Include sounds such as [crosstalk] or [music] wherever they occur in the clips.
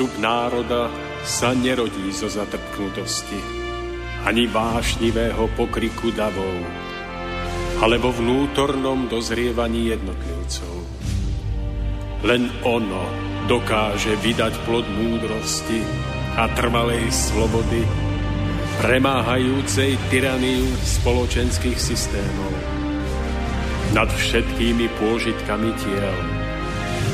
Zostup národa sa nerodí zo zatrpknutosti, ani vášnivého pokriku davov, alebo vnútornom dozrievaní jednotlivcov. Len ono dokáže vydať plod múdrosti a trvalej slobody, premáhajúcej tyraniu spoločenských systémov nad všetkými pôžitkami tiel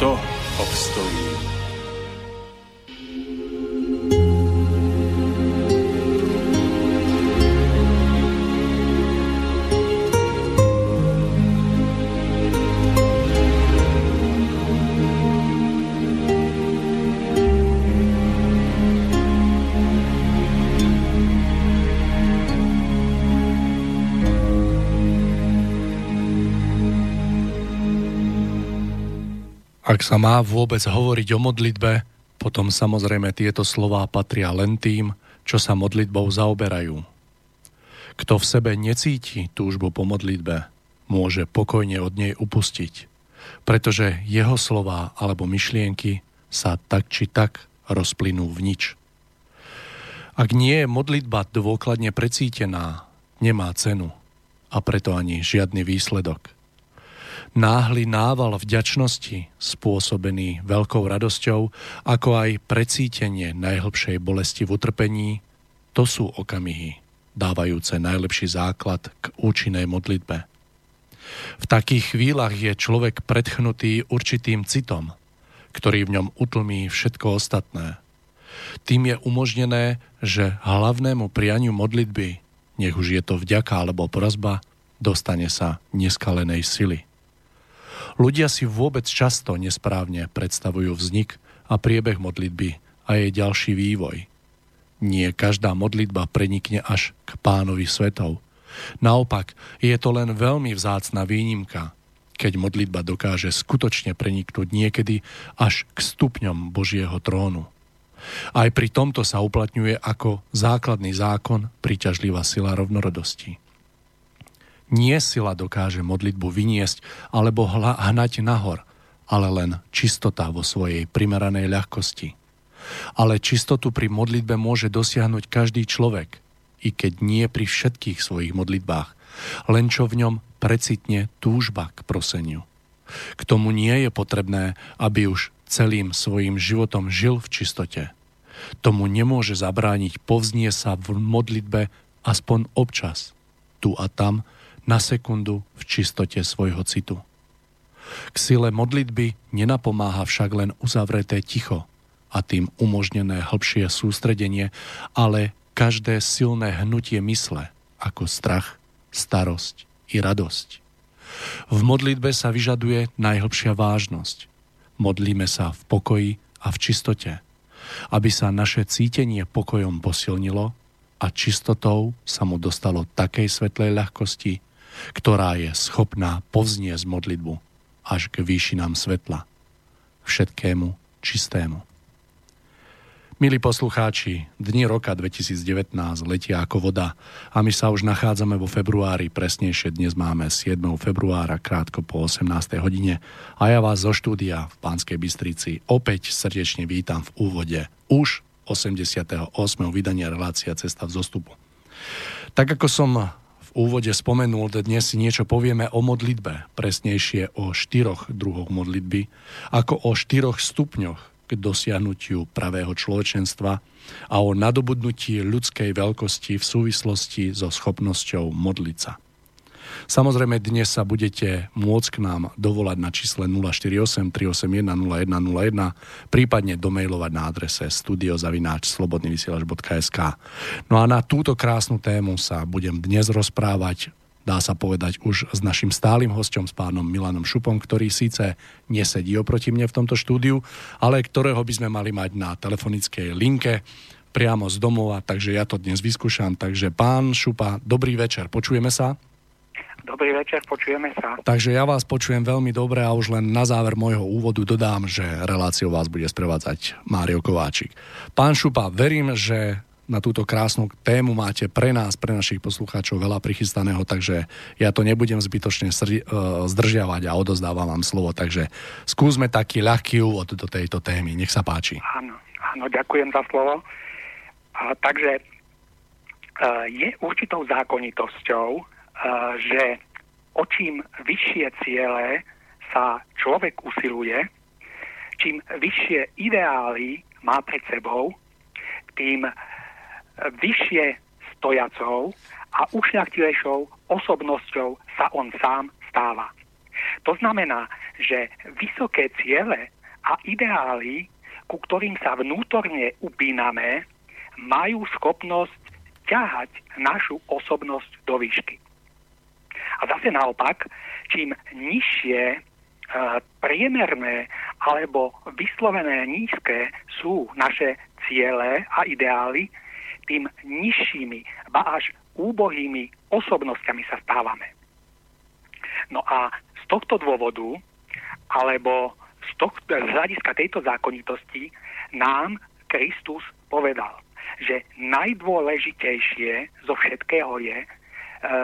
kto obstojí. Ak sa má vôbec hovoriť o modlitbe, potom samozrejme tieto slová patria len tým, čo sa modlitbou zaoberajú. Kto v sebe necíti túžbu po modlitbe, môže pokojne od nej upustiť, pretože jeho slová alebo myšlienky sa tak či tak rozplynú v nič. Ak nie je modlitba dôkladne precítená, nemá cenu a preto ani žiadny výsledok – náhly nával vďačnosti spôsobený veľkou radosťou, ako aj precítenie najhlbšej bolesti v utrpení, to sú okamihy, dávajúce najlepší základ k účinnej modlitbe. V takých chvíľach je človek predchnutý určitým citom, ktorý v ňom utlmí všetko ostatné. Tým je umožnené, že hlavnému prianiu modlitby, nech už je to vďaka alebo prozba, dostane sa neskalenej sily. Ľudia si vôbec často nesprávne predstavujú vznik a priebeh modlitby a jej ďalší vývoj. Nie každá modlitba prenikne až k pánovi svetov. Naopak, je to len veľmi vzácna výnimka, keď modlitba dokáže skutočne preniknúť niekedy až k stupňom Božieho trónu. Aj pri tomto sa uplatňuje ako základný zákon príťažlivá sila rovnorodosti. Nie sila dokáže modlitbu vyniesť alebo hnať nahor, ale len čistota vo svojej primeranej ľahkosti. Ale čistotu pri modlitbe môže dosiahnuť každý človek, i keď nie pri všetkých svojich modlitbách, len čo v ňom precitne túžba k proseniu. K tomu nie je potrebné, aby už celým svojim životom žil v čistote. Tomu nemôže zabrániť povznie sa v modlitbe aspoň občas, tu a tam, na sekundu v čistote svojho citu. K sile modlitby nenapomáha však len uzavreté ticho a tým umožnené hĺbšie sústredenie, ale každé silné hnutie mysle, ako strach, starosť i radosť. V modlitbe sa vyžaduje najhlbšia vážnosť. Modlíme sa v pokoji a v čistote, aby sa naše cítenie pokojom posilnilo a čistotou sa mu dostalo takej svetlej ľahkosti, ktorá je schopná povzniesť modlitbu až k výšinám svetla, všetkému čistému. Milí poslucháči, dni roka 2019 letia ako voda a my sa už nachádzame vo februári, presnejšie dnes máme 7. februára, krátko po 18. hodine a ja vás zo štúdia v Pánskej Bystrici opäť srdečne vítam v úvode už 88. vydania relácia Cesta v zostupu. Tak ako som v úvode spomenul, dnes si niečo povieme o modlitbe, presnejšie o štyroch druhoch modlitby, ako o štyroch stupňoch k dosiahnutiu pravého človečenstva a o nadobudnutí ľudskej veľkosti v súvislosti so schopnosťou modliť sa. Samozrejme, dnes sa budete môcť k nám dovolať na čísle 048 381 0101, prípadne domailovať na adrese studiozavináč slobodnyvysielač.sk. No a na túto krásnu tému sa budem dnes rozprávať dá sa povedať už s našim stálym hostom, s pánom Milanom Šupom, ktorý síce nesedí oproti mne v tomto štúdiu, ale ktorého by sme mali mať na telefonickej linke priamo z domova, takže ja to dnes vyskúšam. Takže pán Šupa, dobrý večer, počujeme sa? Dobrý večer, počujeme sa. Takže ja vás počujem veľmi dobre a už len na záver môjho úvodu dodám, že reláciu vás bude sprevádzať Mário Kováčik. Pán Šupa, verím, že na túto krásnu tému máte pre nás, pre našich poslucháčov veľa prichystaného, takže ja to nebudem zbytočne srdi- e, zdržiavať a odozdávam vám slovo, takže skúsme taký ľahký úvod do tejto témy. Nech sa páči. Áno, áno ďakujem za slovo. A, takže e, je určitou zákonitosťou, že o čím vyššie ciele sa človek usiluje, čím vyššie ideály má pred sebou, tým vyššie stojacou a ušľachtilejšou osobnosťou sa on sám stáva. To znamená, že vysoké ciele a ideály, ku ktorým sa vnútorne upíname, majú schopnosť ťahať našu osobnosť do výšky. A zase naopak, čím nižšie e, priemerné alebo vyslovené nízke sú naše ciele a ideály, tým nižšími, ba až úbohými osobnosťami sa stávame. No a z tohto dôvodu, alebo z, tohto, z hľadiska tejto zákonitosti, nám Kristus povedal, že najdôležitejšie zo všetkého je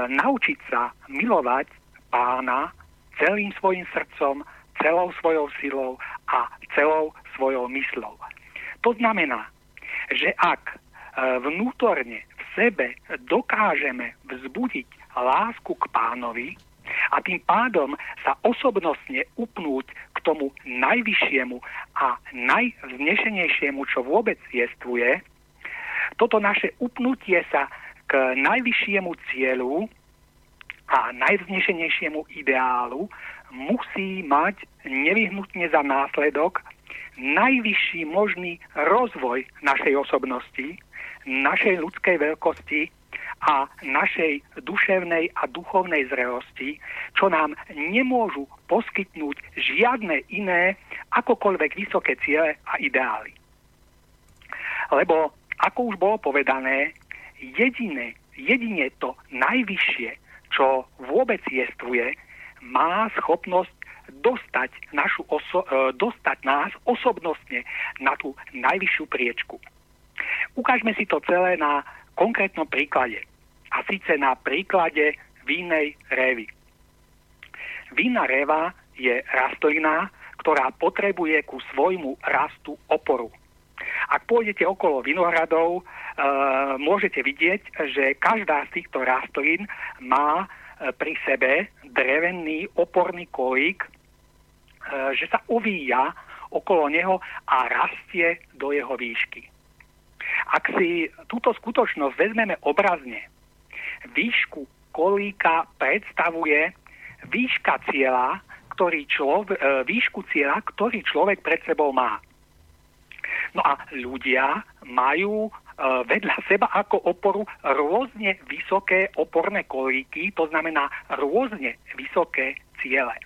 naučiť sa milovať pána celým svojim srdcom, celou svojou silou a celou svojou myslou. To znamená, že ak vnútorne v sebe dokážeme vzbudiť lásku k pánovi a tým pádom sa osobnostne upnúť k tomu najvyššiemu a najvznešenejšiemu, čo vôbec jestvuje, toto naše upnutie sa k najvyššiemu cieľu a najvznešenejšiemu ideálu musí mať nevyhnutne za následok najvyšší možný rozvoj našej osobnosti, našej ľudskej veľkosti a našej duševnej a duchovnej zrelosti, čo nám nemôžu poskytnúť žiadne iné akokoľvek vysoké ciele a ideály. Lebo, ako už bolo povedané, jediné, jedine to najvyššie, čo vôbec jestvuje, má schopnosť dostať, našu oso- e, dostať nás osobnostne na tú najvyššiu priečku. Ukážme si to celé na konkrétnom príklade. A síce na príklade vínej révy. Vína réva je rastlina, ktorá potrebuje ku svojmu rastu oporu. Ak pôjdete okolo vinohradov, e, môžete vidieť, že každá z týchto rastlín má e, pri sebe drevený oporný kolík, e, že sa uvíja okolo neho a rastie do jeho výšky. Ak si túto skutočnosť vezmeme obrazne, výšku kolíka predstavuje výška cieľa, ktorý človek, výšku cieľa, ktorý človek pred sebou má. No a ľudia majú e, vedľa seba ako oporu rôzne vysoké oporné kolíky, to znamená rôzne vysoké ciele.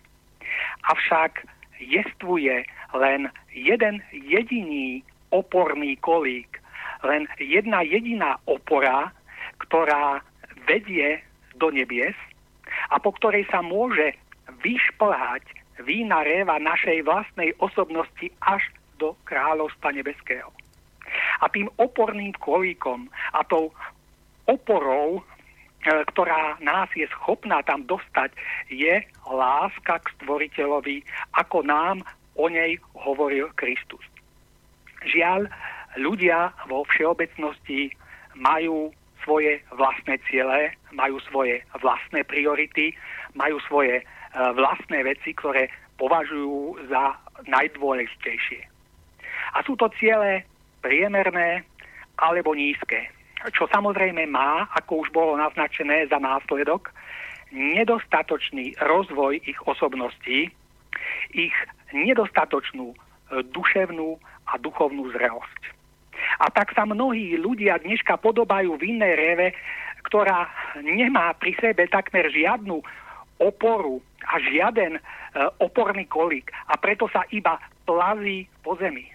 Avšak jestvuje len jeden jediný oporný kolík, len jedna jediná opora, ktorá vedie do nebies a po ktorej sa môže vyšplhať vína réva našej vlastnej osobnosti až do kráľovstva nebeského. A tým oporným kolíkom a tou oporou, e, ktorá nás je schopná tam dostať, je láska k stvoriteľovi, ako nám o nej hovoril Kristus. Žiaľ, ľudia vo všeobecnosti majú svoje vlastné ciele, majú svoje vlastné priority, majú svoje e, vlastné veci, ktoré považujú za najdôležitejšie. A sú to ciele priemerné alebo nízke, čo samozrejme má, ako už bolo naznačené za následok, nedostatočný rozvoj ich osobností, ich nedostatočnú duševnú a duchovnú zrelosť. A tak sa mnohí ľudia dneška podobajú v inej reve, ktorá nemá pri sebe takmer žiadnu oporu a žiaden e, oporný kolík a preto sa iba plazí po zemi.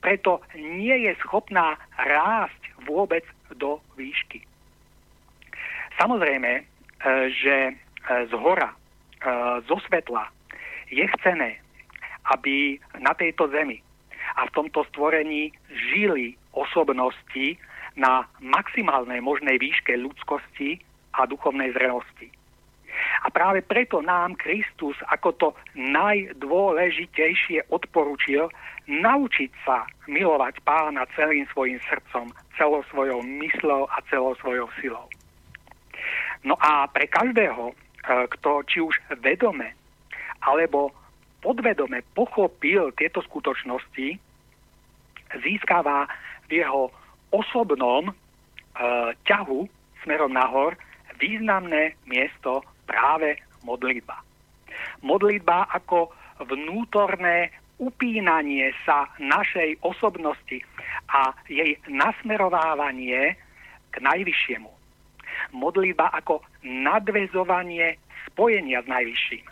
Preto nie je schopná rásť vôbec do výšky. Samozrejme, e, že e, z hora, e, zo svetla je chcené, aby na tejto zemi a v tomto stvorení žili osobnosti na maximálnej možnej výške ľudskosti a duchovnej zrelosti. A práve preto nám Kristus ako to najdôležitejšie odporučil naučiť sa milovať pána celým svojim srdcom, celou svojou myslou a celou svojou silou. No a pre každého, e, kto či už vedome alebo podvedome pochopil tieto skutočnosti, získava v jeho osobnom e, ťahu smerom nahor významné miesto práve modlitba. Modlitba ako vnútorné upínanie sa našej osobnosti a jej nasmerovávanie k najvyššiemu. Modlitba ako nadvezovanie spojenia s najvyšším.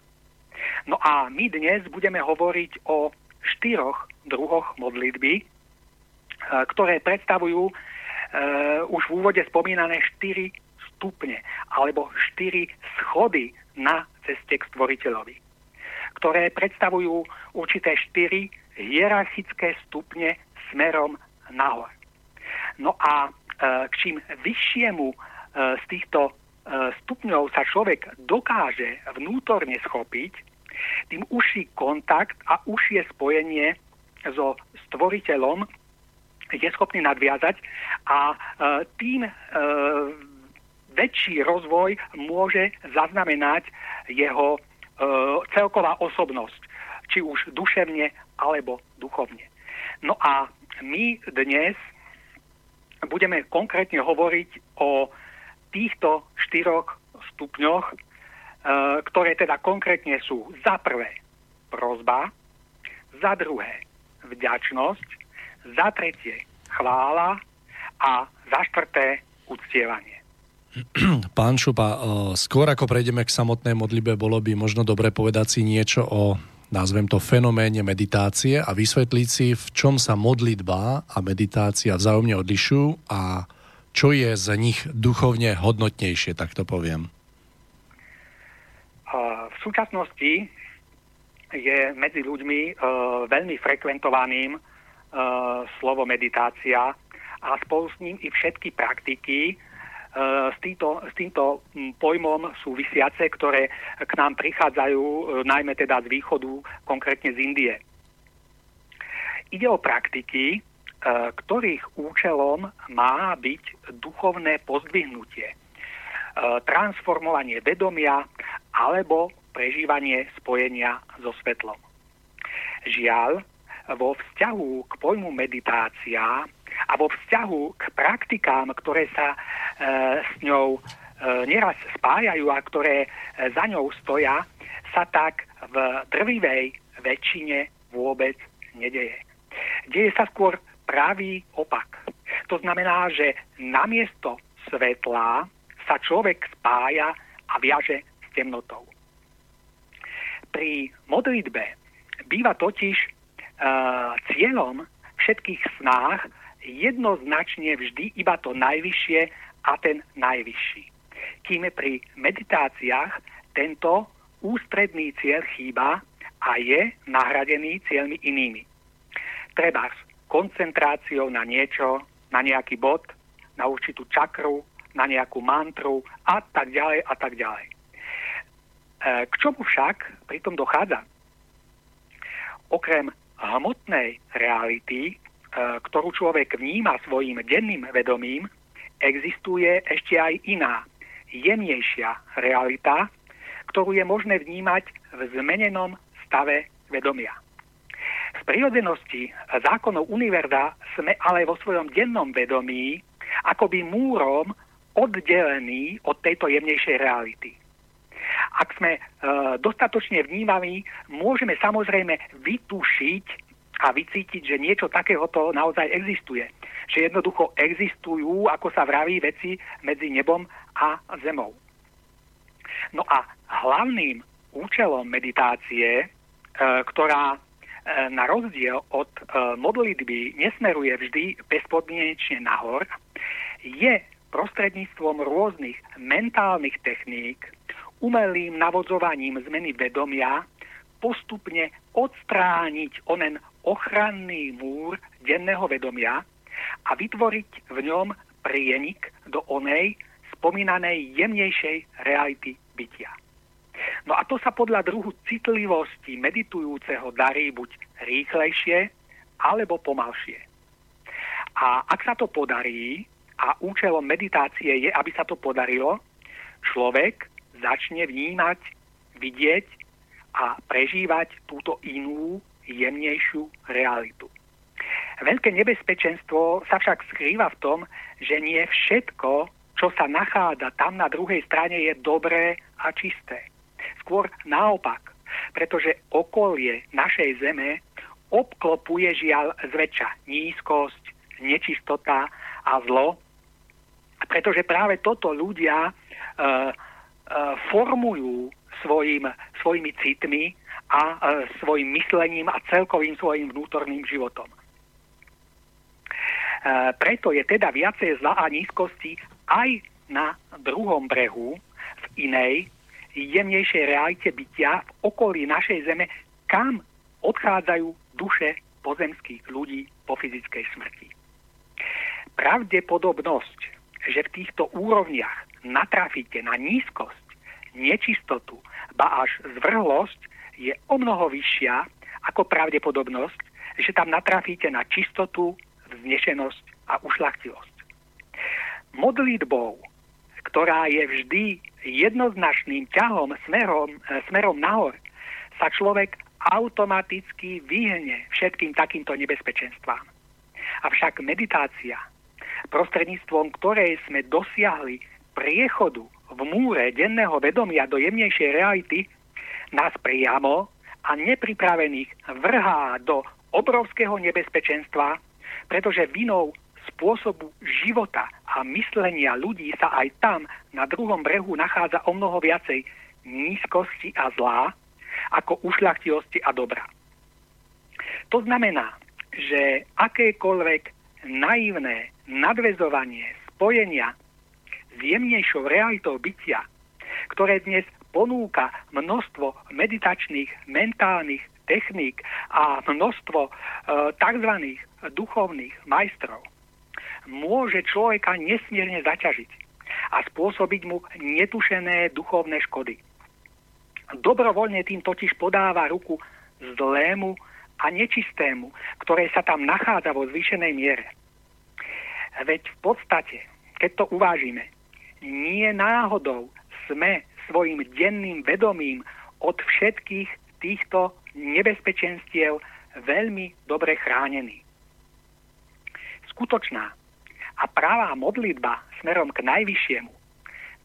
No a my dnes budeme hovoriť o štyroch druhoch modlitby, e, ktoré predstavujú e, už v úvode spomínané štyri stupne alebo štyri schody na ceste k stvoriteľovi, ktoré predstavujú určité štyri hierarchické stupne smerom nahor. No a e, k čím vyššiemu e, z týchto e, stupňov sa človek dokáže vnútorne schopiť, tým užší kontakt a užšie spojenie so stvoriteľom je schopný nadviazať a tým väčší rozvoj môže zaznamenať jeho e, celková osobnosť, či už duševne alebo duchovne. No a my dnes budeme konkrétne hovoriť o týchto štyroch stupňoch, e, ktoré teda konkrétne sú za prvé prozba, za druhé vďačnosť, za tretie chvála a za štvrté uctievanie. [clears throat] Pán Šupa, eh, skôr ako prejdeme k samotnej modlibe, bolo by možno dobre povedať si niečo o, nazvem to, fenoméne meditácie a vysvetliť si, v čom sa modlitba a meditácia vzájomne odlišujú a čo je z nich duchovne hodnotnejšie, tak to poviem. V súčasnosti je medzi ľuďmi uh, veľmi frekventovaným slovo meditácia a spolu s ním i všetky praktiky, s týmto, s týmto hm, pojmom súvisiace, ktoré k nám prichádzajú e, najmä teda z východu, konkrétne z Indie. Ide o praktiky, e, ktorých účelom má byť duchovné pozdvihnutie, transformovanie vedomia alebo prežívanie spojenia so svetlom. Žiaľ, vo vzťahu k pojmu meditácia a vo vzťahu k praktikám, ktoré sa e, s ňou e, neraz spájajú a ktoré e, za ňou stoja, sa tak v drvivej väčšine vôbec nedeje. Deje sa skôr pravý opak. To znamená, že namiesto svetla sa človek spája a viaže s temnotou. Pri modlitbe býva totiž cieľom všetkých snách jednoznačne vždy iba to najvyššie a ten najvyšší. Kým pri meditáciách tento ústredný cieľ chýba a je nahradený cieľmi inými. Treba s koncentráciou na niečo, na nejaký bod, na určitú čakru, na nejakú mantru a tak ďalej a tak ďalej. E, k čomu však pritom dochádza? Okrem hmotnej reality, ktorú človek vníma svojim denným vedomím, existuje ešte aj iná, jemnejšia realita, ktorú je možné vnímať v zmenenom stave vedomia. Z prírodzenosti zákonov univerza sme ale vo svojom dennom vedomí akoby múrom oddelení od tejto jemnejšej reality. Ak sme e, dostatočne vnímaví, môžeme samozrejme vytušiť a vycítiť, že niečo takéhoto naozaj existuje. Že jednoducho existujú, ako sa vraví, veci medzi nebom a zemou. No a hlavným účelom meditácie, e, ktorá e, na rozdiel od e, modlitby nesmeruje vždy bezpodmienečne nahor, je prostredníctvom rôznych mentálnych techník, umelým navodzovaním zmeny vedomia postupne odstrániť onen ochranný múr denného vedomia a vytvoriť v ňom prienik do onej spomínanej jemnejšej reality bytia. No a to sa podľa druhu citlivosti meditujúceho darí buď rýchlejšie alebo pomalšie. A ak sa to podarí, a účelom meditácie je, aby sa to podarilo, človek začne vnímať, vidieť a prežívať túto inú, jemnejšiu realitu. Veľké nebezpečenstvo sa však skrýva v tom, že nie všetko, čo sa nachádza tam na druhej strane, je dobré a čisté. Skôr naopak, pretože okolie našej zeme obklopuje žiaľ zväčša nízkosť, nečistota a zlo, pretože práve toto ľudia uh, uh, formujú svojim, svojimi citmi a uh, svojim myslením a celkovým svojim vnútorným životom. Uh, preto je teda viacej zla a nízkosti aj na druhom brehu, v inej, jemnejšej realite bytia v okolí našej zeme, kam odchádzajú duše pozemských ľudí po fyzickej smrti. Pravdepodobnosť, že v týchto úrovniach natrafíte na nízkosť, nečistotu, ba až zvrhlosť, je o mnoho vyššia ako pravdepodobnosť, že tam natrafíte na čistotu, vznešenosť a ušlachtilosť. Modlitbou, ktorá je vždy jednoznačným ťahom smerom, smerom nahor, sa človek automaticky vyhne všetkým takýmto nebezpečenstvám. Avšak meditácia prostredníctvom ktorej sme dosiahli priechodu v múre denného vedomia do jemnejšej reality, nás priamo a nepripravených vrhá do obrovského nebezpečenstva, pretože vinou spôsobu života a myslenia ľudí sa aj tam na druhom brehu nachádza o mnoho viacej nízkosti a zlá ako ušľachtilosti a dobra. To znamená, že akékoľvek naivné nadvezovanie, spojenia s jemnejšou realitou bytia, ktoré dnes ponúka množstvo meditačných, mentálnych techník a množstvo e, tzv. duchovných majstrov, môže človeka nesmierne zaťažiť a spôsobiť mu netušené duchovné škody. Dobrovoľne tým totiž podáva ruku zlému a nečistému, ktoré sa tam nachádza vo zvýšenej miere. Veď v podstate, keď to uvážime, nie náhodou sme svojim denným vedomím od všetkých týchto nebezpečenstiev veľmi dobre chránení. Skutočná a pravá modlitba smerom k najvyššiemu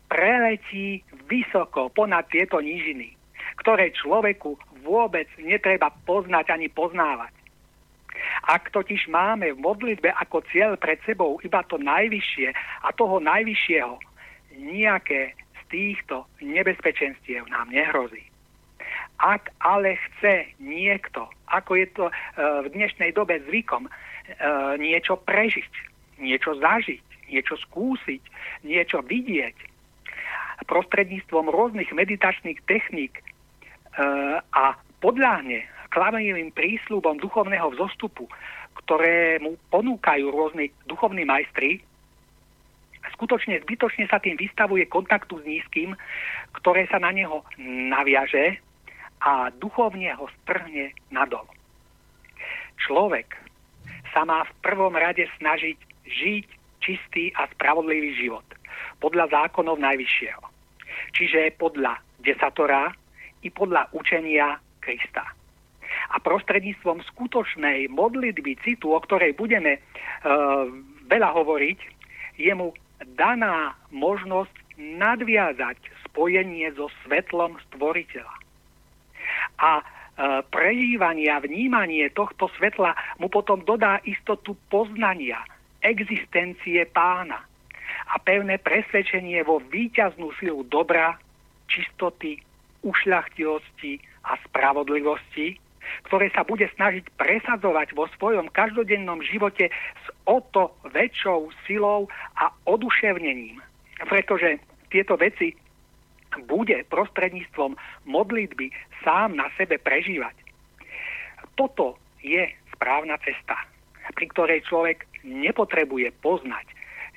preletí vysoko ponad tieto nížiny, ktoré človeku vôbec netreba poznať ani poznávať. Ak totiž máme v modlitbe ako cieľ pred sebou iba to najvyššie a toho najvyššieho, nejaké týchto nebezpečenstiev nám nehrozí. Ak ale chce niekto, ako je to e, v dnešnej dobe zvykom, e, niečo prežiť, niečo zažiť, niečo skúsiť, niečo vidieť, prostredníctvom rôznych meditačných techník e, a podľahne klamivým prísľubom duchovného vzostupu, ktoré mu ponúkajú rôzni duchovní majstri, skutočne zbytočne sa tým vystavuje kontaktu s nízkym, ktoré sa na neho naviaže a duchovne ho strhne nadol. Človek sa má v prvom rade snažiť žiť čistý a spravodlivý život podľa zákonov Najvyššieho. Čiže podľa desatora i podľa učenia Krista. A prostredníctvom skutočnej modlitby citu, o ktorej budeme e, veľa hovoriť, je mu daná možnosť nadviazať spojenie so svetlom stvoriteľa. a e, prežívanie a vnímanie tohto svetla mu potom dodá istotu poznania, existencie pána a pevné presvedčenie vo výťaznú silu dobra, čistoty, ušľachtilosti a spravodlivosti, ktoré sa bude snažiť presadzovať vo svojom každodennom živote o to väčšou silou a oduševnením. Pretože tieto veci bude prostredníctvom modlitby sám na sebe prežívať. Toto je správna cesta, pri ktorej človek nepotrebuje poznať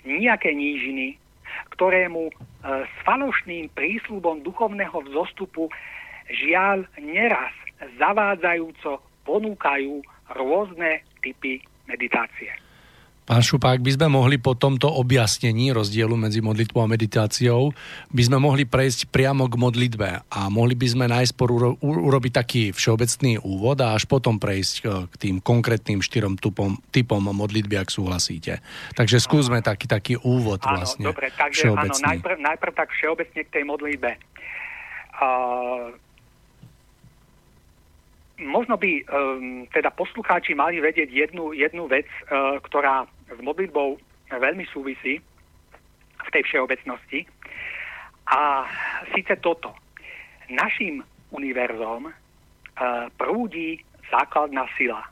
nejaké nížiny, ktoré mu e, s falošným prísľubom duchovného vzostupu žiaľ neraz zavádzajúco ponúkajú rôzne typy meditácie. Pán Šupa, ak by sme mohli po tomto objasnení rozdielu medzi modlitbou a meditáciou, by sme mohli prejsť priamo k modlitbe a mohli by sme najskôr uro- urobiť taký všeobecný úvod a až potom prejsť k tým konkrétnym štyrom tupom, typom modlitby, ak súhlasíte. Takže skúsme taký, taký úvod áno, vlastne. Dobre, takže áno, najprv, najprv tak všeobecne k tej modlitbe. Uh, možno by um, teda poslucháči mali vedieť jednu, jednu vec, uh, ktorá s modlitbou veľmi súvisí v tej všeobecnosti. A síce toto. Našim univerzom uh, prúdi základná sila.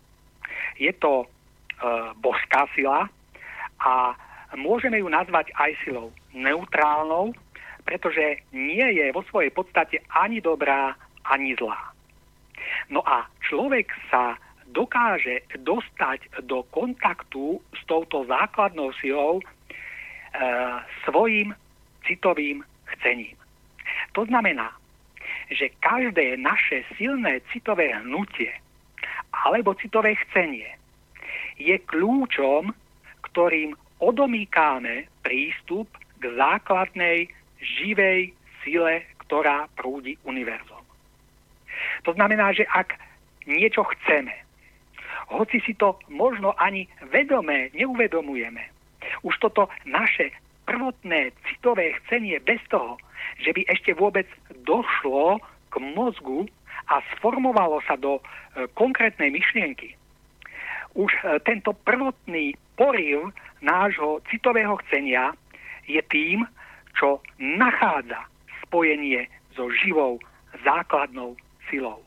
Je to uh, božská sila a môžeme ju nazvať aj silou neutrálnou, pretože nie je vo svojej podstate ani dobrá, ani zlá. No a človek sa dokáže dostať do kontaktu s touto základnou silou e, svojim citovým chcením. To znamená, že každé naše silné citové hnutie alebo citové chcenie je kľúčom, ktorým odomýkáme prístup k základnej živej sile, ktorá prúdi univerzum. To znamená, že ak niečo chceme, hoci si to možno ani vedomé neuvedomujeme, už toto naše prvotné citové chcenie bez toho, že by ešte vôbec došlo k mozgu a sformovalo sa do e, konkrétnej myšlienky. Už e, tento prvotný poriv nášho citového chcenia je tým, čo nachádza spojenie so živou základnou silou.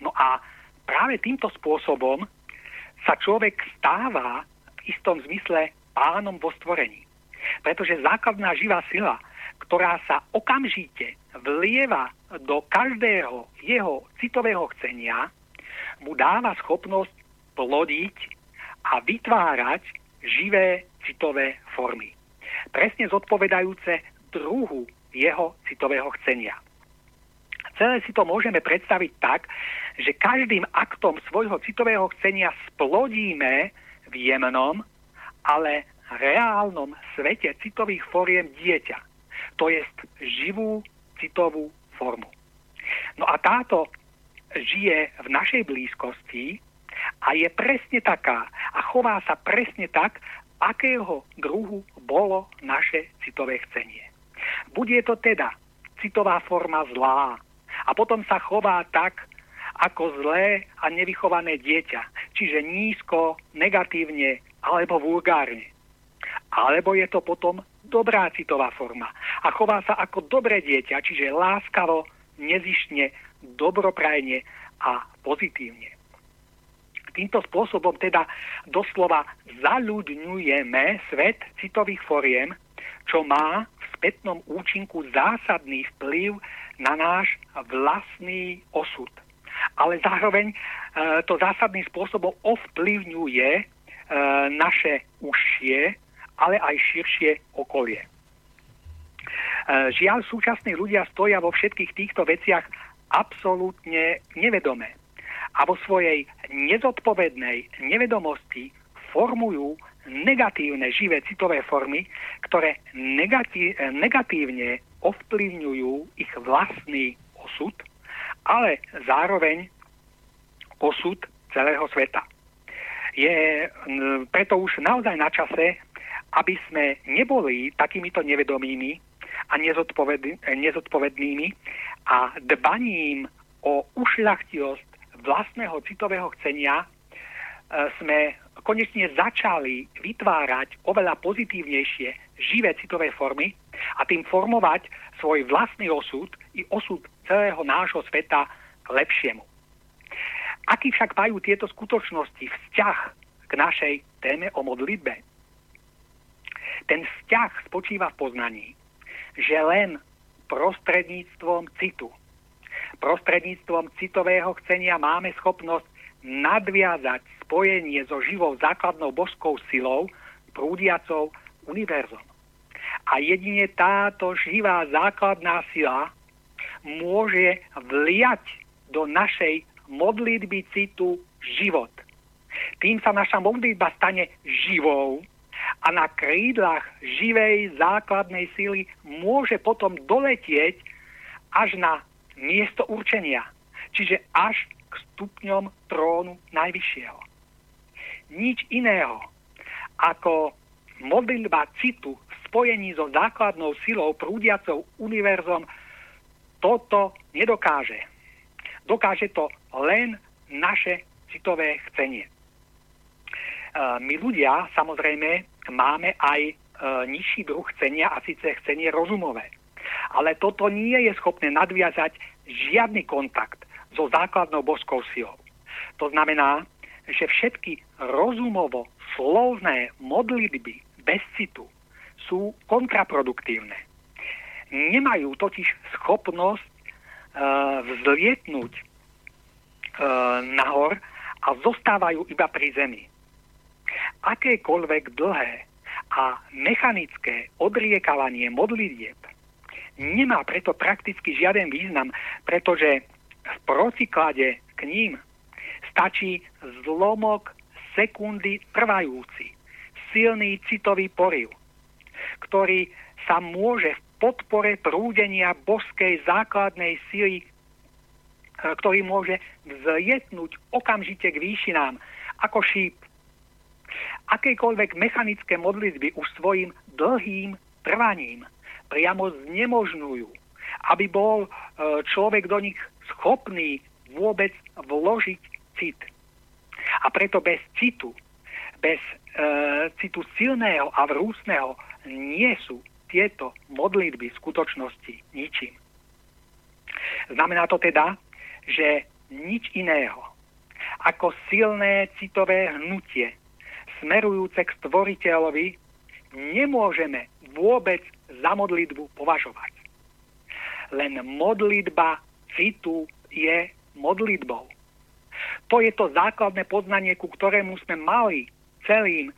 No a práve týmto spôsobom sa človek stáva v istom zmysle pánom vo stvorení. Pretože základná živá sila, ktorá sa okamžite vlieva do každého jeho citového chcenia, mu dáva schopnosť plodiť a vytvárať živé citové formy. Presne zodpovedajúce druhu jeho citového chcenia. Celé si to môžeme predstaviť tak, že každým aktom svojho citového chcenia splodíme v jemnom, ale reálnom svete citových foriem dieťa. To je živú citovú formu. No a táto žije v našej blízkosti a je presne taká a chová sa presne tak, akého druhu bolo naše citové chcenie. Bude to teda citová forma zlá, a potom sa chová tak, ako zlé a nevychované dieťa. Čiže nízko, negatívne alebo vulgárne. Alebo je to potom dobrá citová forma a chová sa ako dobré dieťa, čiže láskavo, nezišne, dobroprajne a pozitívne. Týmto spôsobom teda doslova zaľudňujeme svet citových foriem, čo má v spätnom účinku zásadný vplyv na náš vlastný osud. Ale zároveň e, to zásadným spôsobom ovplyvňuje e, naše užšie, ale aj širšie okolie. E, žiaľ, súčasní ľudia stoja vo všetkých týchto veciach absolútne nevedomé a vo svojej nezodpovednej nevedomosti formujú negatívne živé citové formy, ktoré negatívne ovplyvňujú ich vlastný osud, ale zároveň osud celého sveta. Je preto už naozaj na čase, aby sme neboli takýmito nevedomými a nezodpovednými a dbaním o ušľachtilosť vlastného citového chcenia e, sme konečne začali vytvárať oveľa pozitívnejšie živé citové formy a tým formovať svoj vlastný osud i osud celého nášho sveta k lepšiemu. Aký však majú tieto skutočnosti vzťah k našej téme o modlitbe? Ten vzťah spočíva v poznaní, že len prostredníctvom citu, prostredníctvom citového chcenia máme schopnosť nadviazať spojenie so živou základnou božskou silou, prúdiacou univerzom. A jedine táto živá základná sila môže vliať do našej modlitby citu život. Tým sa naša modlitba stane živou a na krídlach živej základnej sily môže potom doletieť až na miesto určenia, čiže až k stupňom trónu Najvyššieho. Nič iného ako modlitba citu v spojení so základnou silou prúdiacou univerzom toto nedokáže. Dokáže to len naše citové chcenie. E, my ľudia samozrejme máme aj e, nižší druh chcenia a síce chcenie rozumové. Ale toto nie je schopné nadviazať žiadny kontakt so základnou božskou silou. To znamená, že všetky rozumovo slovné modlitby bez citu sú kontraproduktívne. Nemajú totiž schopnosť uh, vzlietnúť uh, nahor a zostávajú iba pri zemi. Akékoľvek dlhé a mechanické odriekavanie modlitieb nemá preto prakticky žiaden význam, pretože v protiklade k ním stačí zlomok sekundy trvajúci, silný citový poriv, ktorý sa môže v podpore prúdenia božskej základnej sily, e, ktorý môže vzlietnúť okamžite k výšinám ako šíp. Akékoľvek mechanické modlitby už svojim dlhým trvaním priamo znemožňujú, aby bol e, človek do nich schopný vôbec vložiť cit. A preto bez citu, bez e, citu silného a vrúsneho nie sú tieto modlitby v skutočnosti ničím. Znamená to teda, že nič iného ako silné citové hnutie smerujúce k stvoriteľovi nemôžeme vôbec za modlitbu považovať. Len modlitba citu je modlitbou. To je to základné poznanie, ku ktorému sme mali celým e,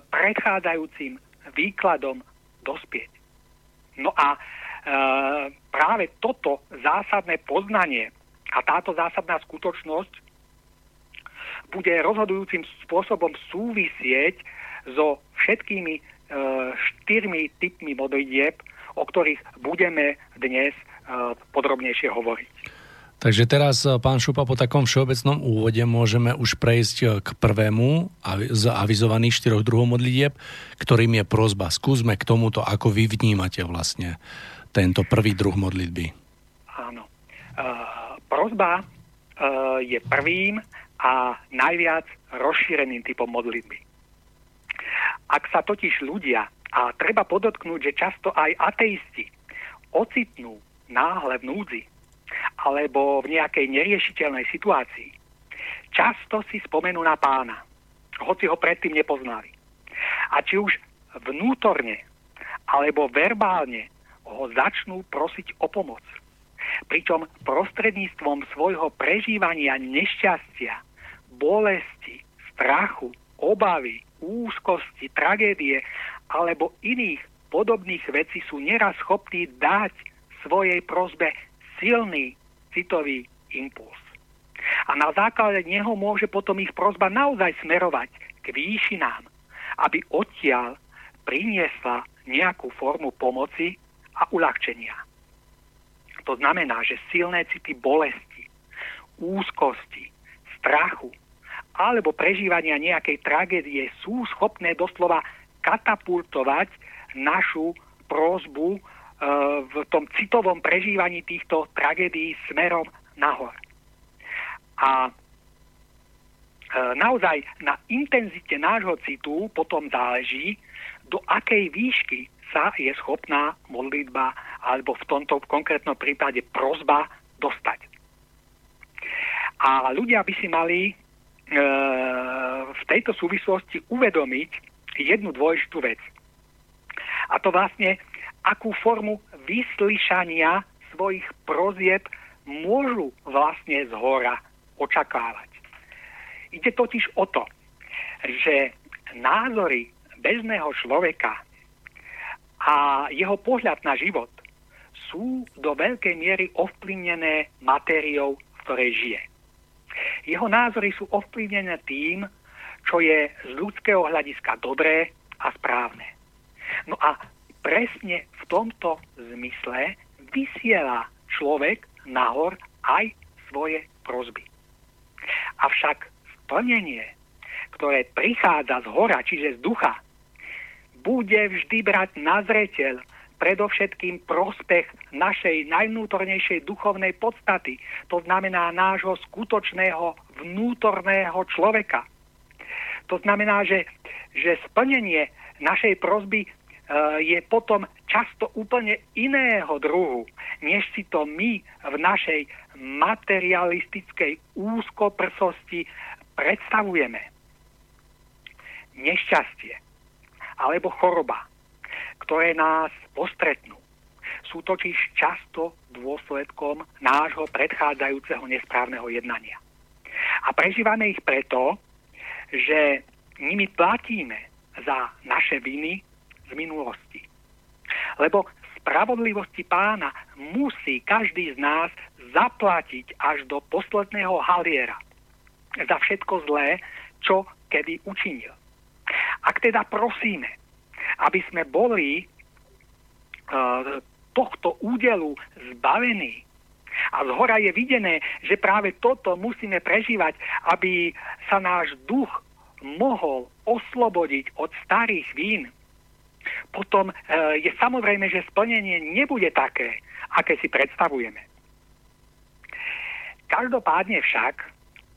predchádzajúcim výkladom dospieť. No a e, práve toto zásadné poznanie a táto zásadná skutočnosť bude rozhodujúcim spôsobom súvisieť so všetkými e, štyrmi typmi modlitieb, o ktorých budeme dnes e, podrobnejšie hovoriť. Takže teraz, e, pán Šupa, po takom všeobecnom úvode môžeme už prejsť e, k prvému z avizovaných štyroch druhov modlitieb, ktorým je prozba. Skúsme k tomuto, ako vy vnímate vlastne tento prvý druh modlitby. Áno. Uh, prozba uh, je prvým a najviac rozšíreným typom modlitby. Ak sa totiž ľudia, a treba podotknúť, že často aj ateisti, ocitnú náhle v núdzi alebo v nejakej neriešiteľnej situácii, často si spomenú na pána, hoci ho predtým nepoznali. A či už vnútorne alebo verbálne ho začnú prosiť o pomoc. Pričom prostredníctvom svojho prežívania nešťastia, bolesti, strachu, obavy, úzkosti, tragédie alebo iných podobných vecí sú neraz schopní dať svojej prozbe silný citový impuls. A na základe neho môže potom ich prozba naozaj smerovať k výšinám, aby odtiaľ priniesla nejakú formu pomoci a uľahčenia. To znamená, že silné city bolesti, úzkosti, strachu, alebo prežívania nejakej tragédie sú schopné doslova katapultovať našu prózbu e, v tom citovom prežívaní týchto tragédií smerom nahor. A e, naozaj na intenzite nášho citu potom záleží, do akej výšky sa je schopná modlitba alebo v tomto konkrétnom prípade prozba dostať. A ľudia by si mali e, v tejto súvislosti uvedomiť jednu dôležitú vec. A to vlastne, akú formu vyslyšania svojich prozieb môžu vlastne z hora očakávať. Ide totiž o to, že názory bežného človeka a jeho pohľad na život sú do veľkej miery ovplyvnené matériou, v ktorej žije. Jeho názory sú ovplyvnené tým, čo je z ľudského hľadiska dobré a správne. No a presne v tomto zmysle vysiela človek nahor aj svoje prozby. Avšak splnenie, ktoré prichádza z hora, čiže z ducha, bude vždy brať na zreteľ predovšetkým prospech našej najvnútornejšej duchovnej podstaty, to znamená nášho skutočného vnútorného človeka. To znamená, že, že splnenie našej prozby je potom často úplne iného druhu, než si to my v našej materialistickej úzkoprsosti predstavujeme. Nešťastie alebo choroba, ktoré nás postretnú, sú totiž často dôsledkom nášho predchádzajúceho nesprávneho jednania. A prežívame ich preto, že nimi platíme za naše viny z minulosti. Lebo spravodlivosti pána musí každý z nás zaplatiť až do posledného haliera za všetko zlé, čo kedy učinil. Ak teda prosíme, aby sme boli uh, tohto údelu zbavení, a z hora je videné, že práve toto musíme prežívať, aby sa náš duch mohol oslobodiť od starých vín. Potom e, je samozrejme, že splnenie nebude také, aké si predstavujeme. Každopádne však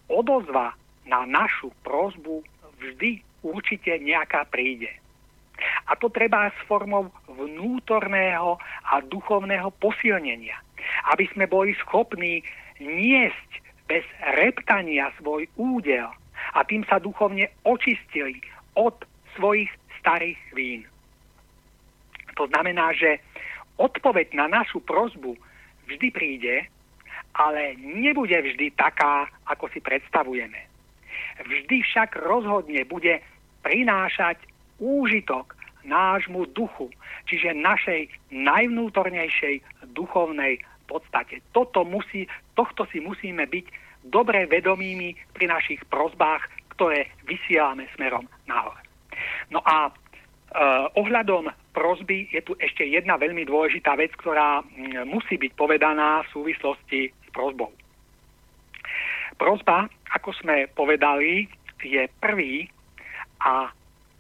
odozva na našu prozbu vždy určite nejaká príde. A to treba s formou vnútorného a duchovného posilnenia, aby sme boli schopní niesť bez reptania svoj údel a tým sa duchovne očistili od svojich starých vín. To znamená, že odpoveď na našu prozbu vždy príde, ale nebude vždy taká, ako si predstavujeme. Vždy však rozhodne bude prinášať úžitok nášmu duchu, čiže našej najvnútornejšej duchovnej podstate. Toto musí, tohto si musíme byť dobre vedomými pri našich prozbách, ktoré vysielame smerom nahor. No a ohľadom prozby je tu ešte jedna veľmi dôležitá vec, ktorá m, musí byť povedaná v súvislosti s prozbou. Prozba, ako sme povedali, je prvý a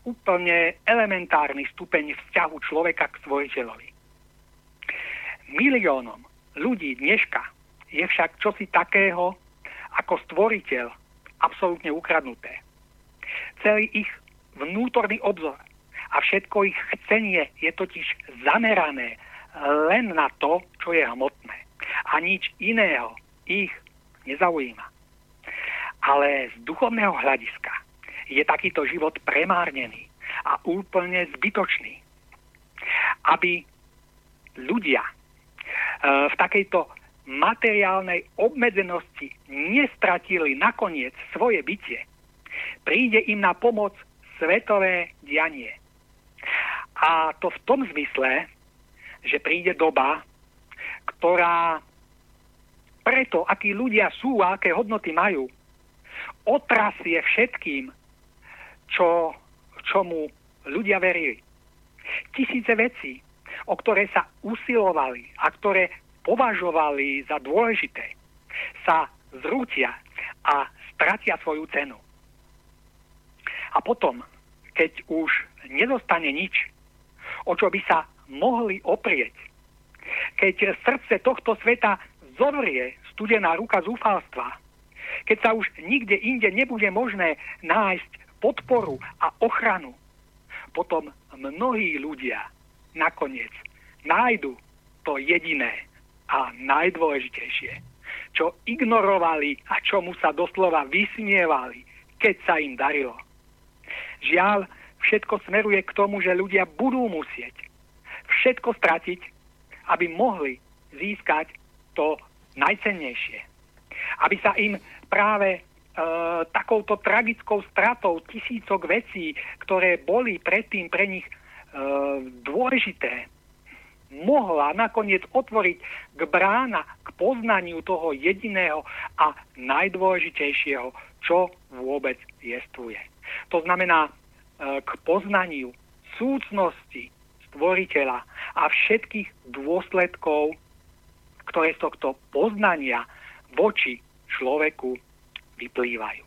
úplne elementárny stupeň vzťahu človeka k svojiteľovi. Miliónom ľudí dneška je však čosi takého ako stvoriteľ absolútne ukradnuté. Celý ich vnútorný obzor a všetko ich chcenie je totiž zamerané len na to, čo je hmotné. A nič iného ich nezaujíma. Ale z duchovného hľadiska je takýto život premárnený a úplne zbytočný. Aby ľudia e, v takejto materiálnej obmedzenosti nestratili nakoniec svoje bytie, príde im na pomoc svetové dianie. A to v tom zmysle, že príde doba, ktorá preto, akí ľudia sú a aké hodnoty majú, otrasie všetkým, čo, čomu ľudia verili. Tisíce vecí, o ktoré sa usilovali a ktoré považovali za dôležité, sa zrútia a stratia svoju cenu. A potom, keď už nedostane nič, o čo by sa mohli oprieť, keď srdce tohto sveta zomrie z studená ruka zúfalstva, keď sa už nikde inde nebude možné nájsť podporu a ochranu, potom mnohí ľudia nakoniec nájdu to jediné a najdôležitejšie, čo ignorovali a čomu sa doslova vysmievali, keď sa im darilo. Žiaľ, všetko smeruje k tomu, že ľudia budú musieť všetko stratiť, aby mohli získať to najcennejšie. Aby sa im práve e, takouto tragickou stratou tisícok vecí, ktoré boli predtým pre nich e, dôležité, mohla nakoniec otvoriť k brána k poznaniu toho jediného a najdôležitejšieho, čo vôbec jestvuje. To znamená k poznaniu súcnosti stvoriteľa a všetkých dôsledkov, ktoré z tohto poznania voči človeku vyplývajú.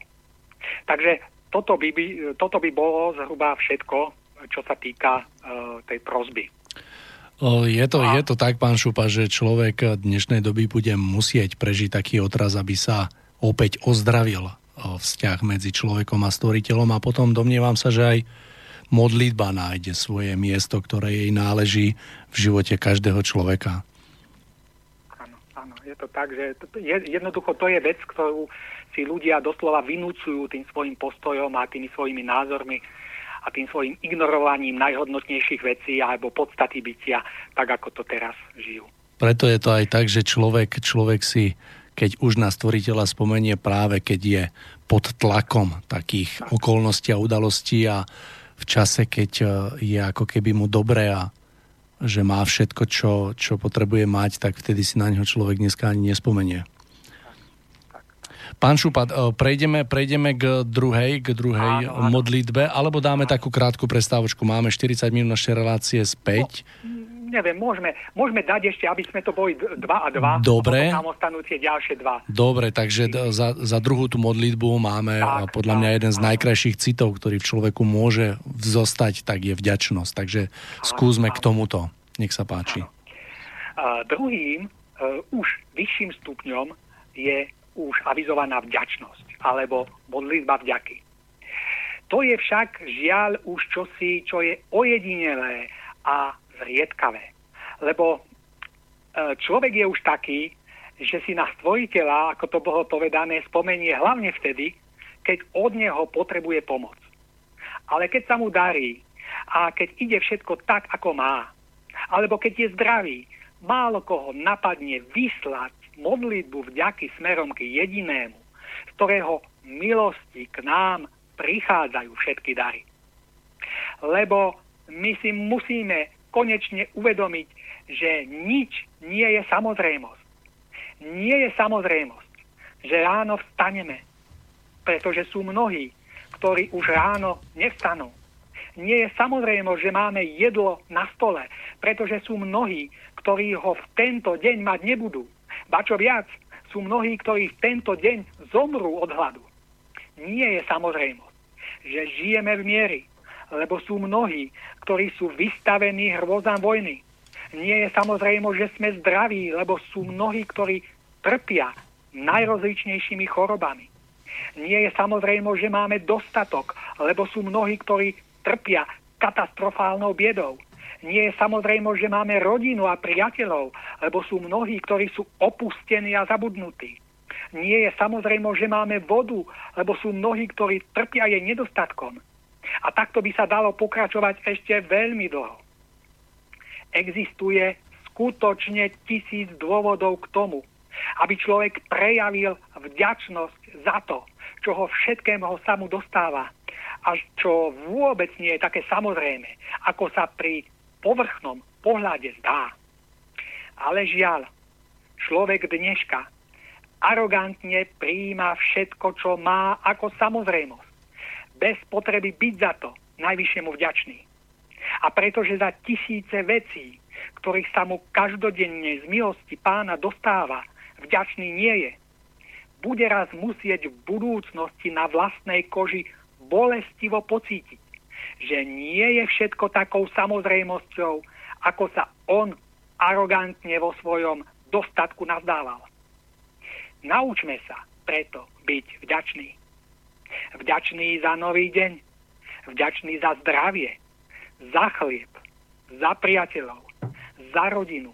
Takže toto by, by, toto by bolo zhruba všetko, čo sa týka uh, tej prozby. Je to, je to tak, pán Šupa, že človek dnešnej doby bude musieť prežiť taký otraz, aby sa opäť ozdravil vzťah medzi človekom a stvoriteľom a potom domnievam sa, že aj modlitba nájde svoje miesto, ktoré jej náleží v živote každého človeka. Áno, áno, je to tak, že jednoducho to je vec, ktorú si ľudia doslova vynúcujú tým svojim postojom a tými svojimi názormi a tým svojim ignorovaním najhodnotnejších vecí alebo podstaty bytia, tak ako to teraz žijú. Preto je to aj tak, že človek, človek si, keď už na stvoriteľa spomenie práve, keď je pod tlakom takých tak. okolností a udalostí a v čase, keď e, je ako keby mu dobré a že má všetko, čo, čo potrebuje mať, tak vtedy si na neho človek dneska ani nespomenie. Pán Šupat, e, prejdeme, prejdeme k druhej, k druhej áno, áno. modlitbe, alebo dáme takú krátku prestávočku. Máme 40 minút naše relácie späť. No, neviem, môžeme, môžeme dať ešte, aby sme to boli 2 a 2. Dobre. A ostanú tie ďalšie dva. Dobre, takže za, za druhú tú modlitbu máme tak, podľa mňa jeden z najkrajších citov, ktorý v človeku môže vzostať, tak je vďačnosť. Takže skúsme k tomuto. Nech sa páči. A druhým, uh, už vyšším stupňom je už avizovaná vďačnosť alebo modlitba vďaky. To je však žiaľ už čosi, čo je ojedinelé a zriedkavé. Lebo e, človek je už taký, že si na stvoriteľa, ako to bolo povedané, spomenie hlavne vtedy, keď od neho potrebuje pomoc. Ale keď sa mu darí a keď ide všetko tak, ako má, alebo keď je zdravý, málo koho napadne vyslať modlitbu vďaky smerom k jedinému, z ktorého milosti k nám prichádzajú všetky dary. Lebo my si musíme konečne uvedomiť, že nič nie je samozrejmosť. Nie je samozrejmosť, že ráno vstaneme, pretože sú mnohí, ktorí už ráno nevstanú. Nie je samozrejmosť, že máme jedlo na stole, pretože sú mnohí, ktorí ho v tento deň mať nebudú. Ba čo viac, sú mnohí, ktorí v tento deň zomrú od hladu. Nie je samozrejmosť, že žijeme v miery, lebo sú mnohí, ktorí sú vystavení hrôzam vojny. Nie je samozrejme, že sme zdraví, lebo sú mnohí, ktorí trpia najrozličnejšími chorobami. Nie je samozrejme, že máme dostatok, lebo sú mnohí, ktorí trpia katastrofálnou biedou. Nie je samozrejme, že máme rodinu a priateľov, lebo sú mnohí, ktorí sú opustení a zabudnutí. Nie je samozrejme, že máme vodu, lebo sú mnohí, ktorí trpia jej nedostatkom. A takto by sa dalo pokračovať ešte veľmi dlho. Existuje skutočne tisíc dôvodov k tomu, aby človek prejavil vďačnosť za to, čo ho všetkého sa mu dostáva a čo vôbec nie je také samozrejme, ako sa pri povrchnom pohľade zdá. Ale žiaľ, človek dneška arogantne prijíma všetko, čo má ako samozrejmosť bez potreby byť za to najvyššiemu vďačný. A pretože za tisíce vecí, ktorých sa mu každodenne z milosti pána dostáva, vďačný nie je, bude raz musieť v budúcnosti na vlastnej koži bolestivo pocítiť, že nie je všetko takou samozrejmosťou, ako sa on arogantne vo svojom dostatku nazdával. Naučme sa preto byť vďační. Vďační za nový deň, vďační za zdravie, za chlieb, za priateľov, za rodinu,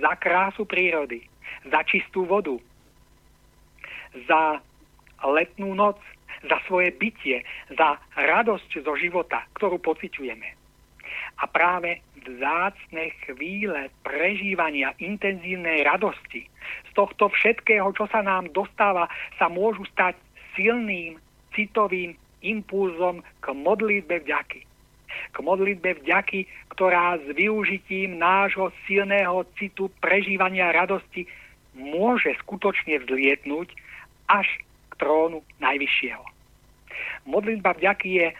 za krásu prírody, za čistú vodu, za letnú noc, za svoje bytie, za radosť zo života, ktorú pociťujeme. A práve vzácne chvíle prežívania intenzívnej radosti z tohto všetkého, čo sa nám dostáva, sa môžu stať silným citovým impulzom k modlitbe vďaky. K modlitbe vďaky, ktorá s využitím nášho silného citu prežívania radosti môže skutočne vzlietnúť až k trónu Najvyššieho. Modlitba vďaky je e,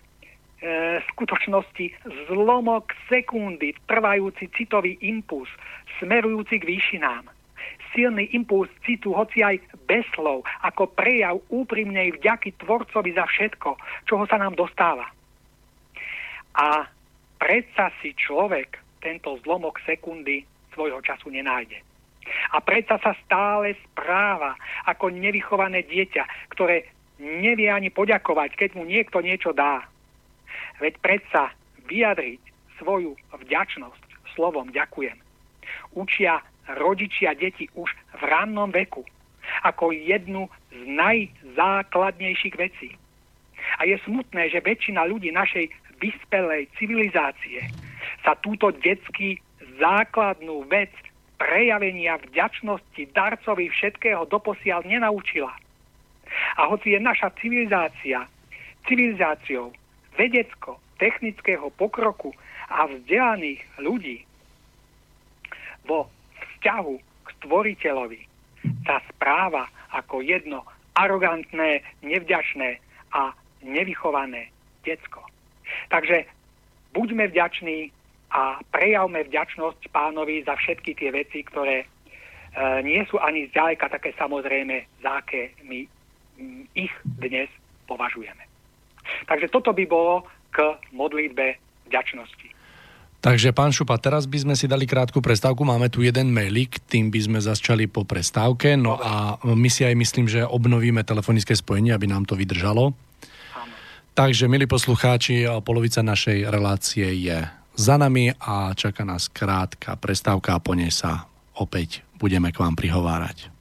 skutočnosti zlomok sekundy trvajúci citový impuls smerujúci k výšinám – silný impuls citu, hoci aj bez slov, ako prejav úprimnej vďaky Tvorcovi za všetko, čoho sa nám dostáva. A predsa si človek tento zlomok sekundy svojho času nenájde. A predsa sa stále správa ako nevychované dieťa, ktoré nevie ani poďakovať, keď mu niekto niečo dá. Veď predsa vyjadriť svoju vďačnosť slovom ďakujem. Učia rodičia deti už v rannom veku ako jednu z najzákladnejších vecí. A je smutné, že väčšina ľudí našej vyspelej civilizácie sa túto detský základnú vec prejavenia vďačnosti darcovi všetkého doposiaľ nenaučila. A hoci je naša civilizácia civilizáciou vedecko-technického pokroku a vzdelaných ľudí vo vzťahu k stvoriteľovi sa správa ako jedno arogantné, nevďačné a nevychované decko. Takže buďme vďační a prejavme vďačnosť pánovi za všetky tie veci, ktoré e, nie sú ani zďaleka také samozrejme, za aké my m, ich dnes považujeme. Takže toto by bolo k modlitbe vďačnosti. Takže pán Šupa, teraz by sme si dali krátku prestávku. Máme tu jeden mailik, tým by sme začali po prestávke. No a my si aj myslím, že obnovíme telefonické spojenie, aby nám to vydržalo. Takže, milí poslucháči, polovica našej relácie je za nami a čaká nás krátka prestávka a po nej sa opäť budeme k vám prihovárať.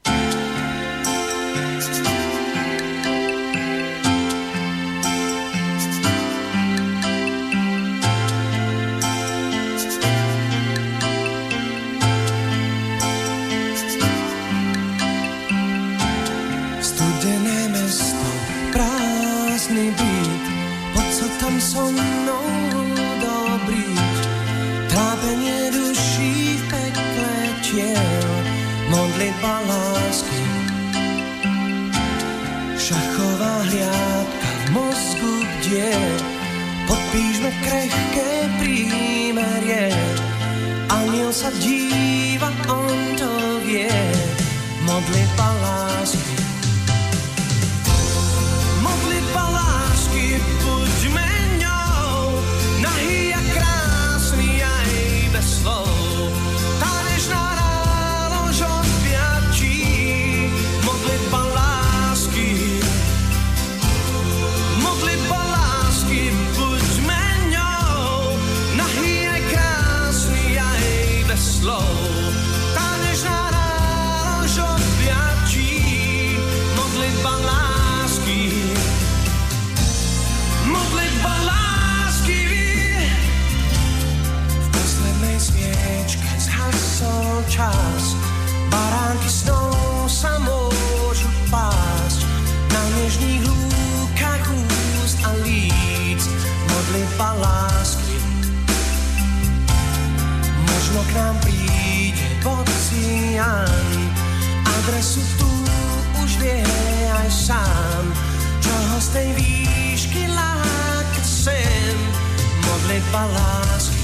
Sa díva, on to vie, modlitba lásky. Adresu tu už vie aj sám. Čoho z tej výšky láka sem, modlitba lásky.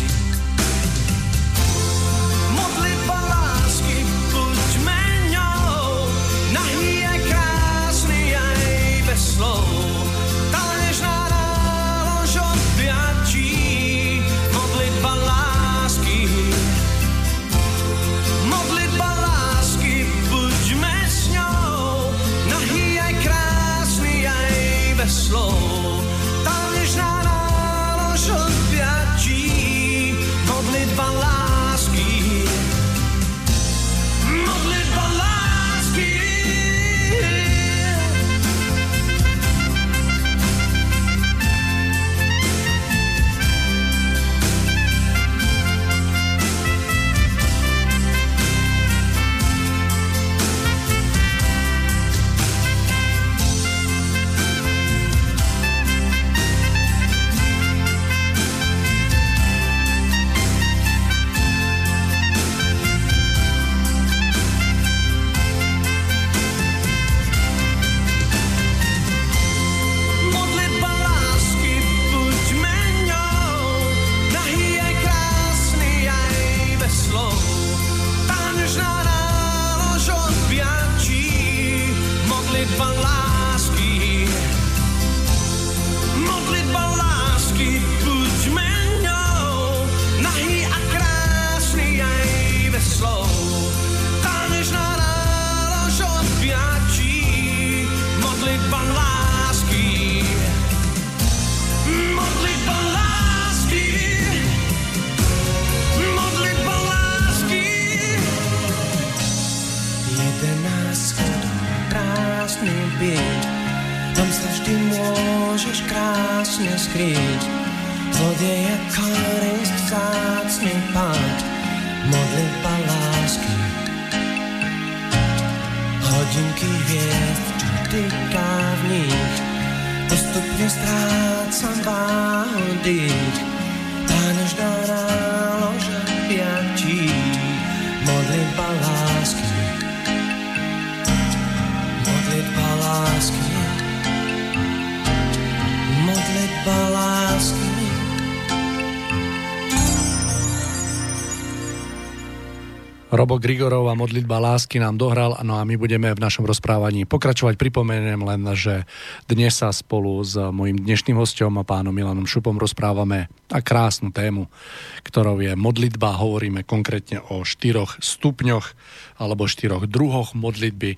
Robo Grigorov a modlitba lásky nám dohral, no a my budeme v našom rozprávaní pokračovať. Pripomeniem len, že dnes sa spolu s mojim dnešným hostom a pánom Milanom Šupom rozprávame a krásnu tému, ktorou je modlitba. Hovoríme konkrétne o štyroch stupňoch alebo štyroch druhoch modlitby.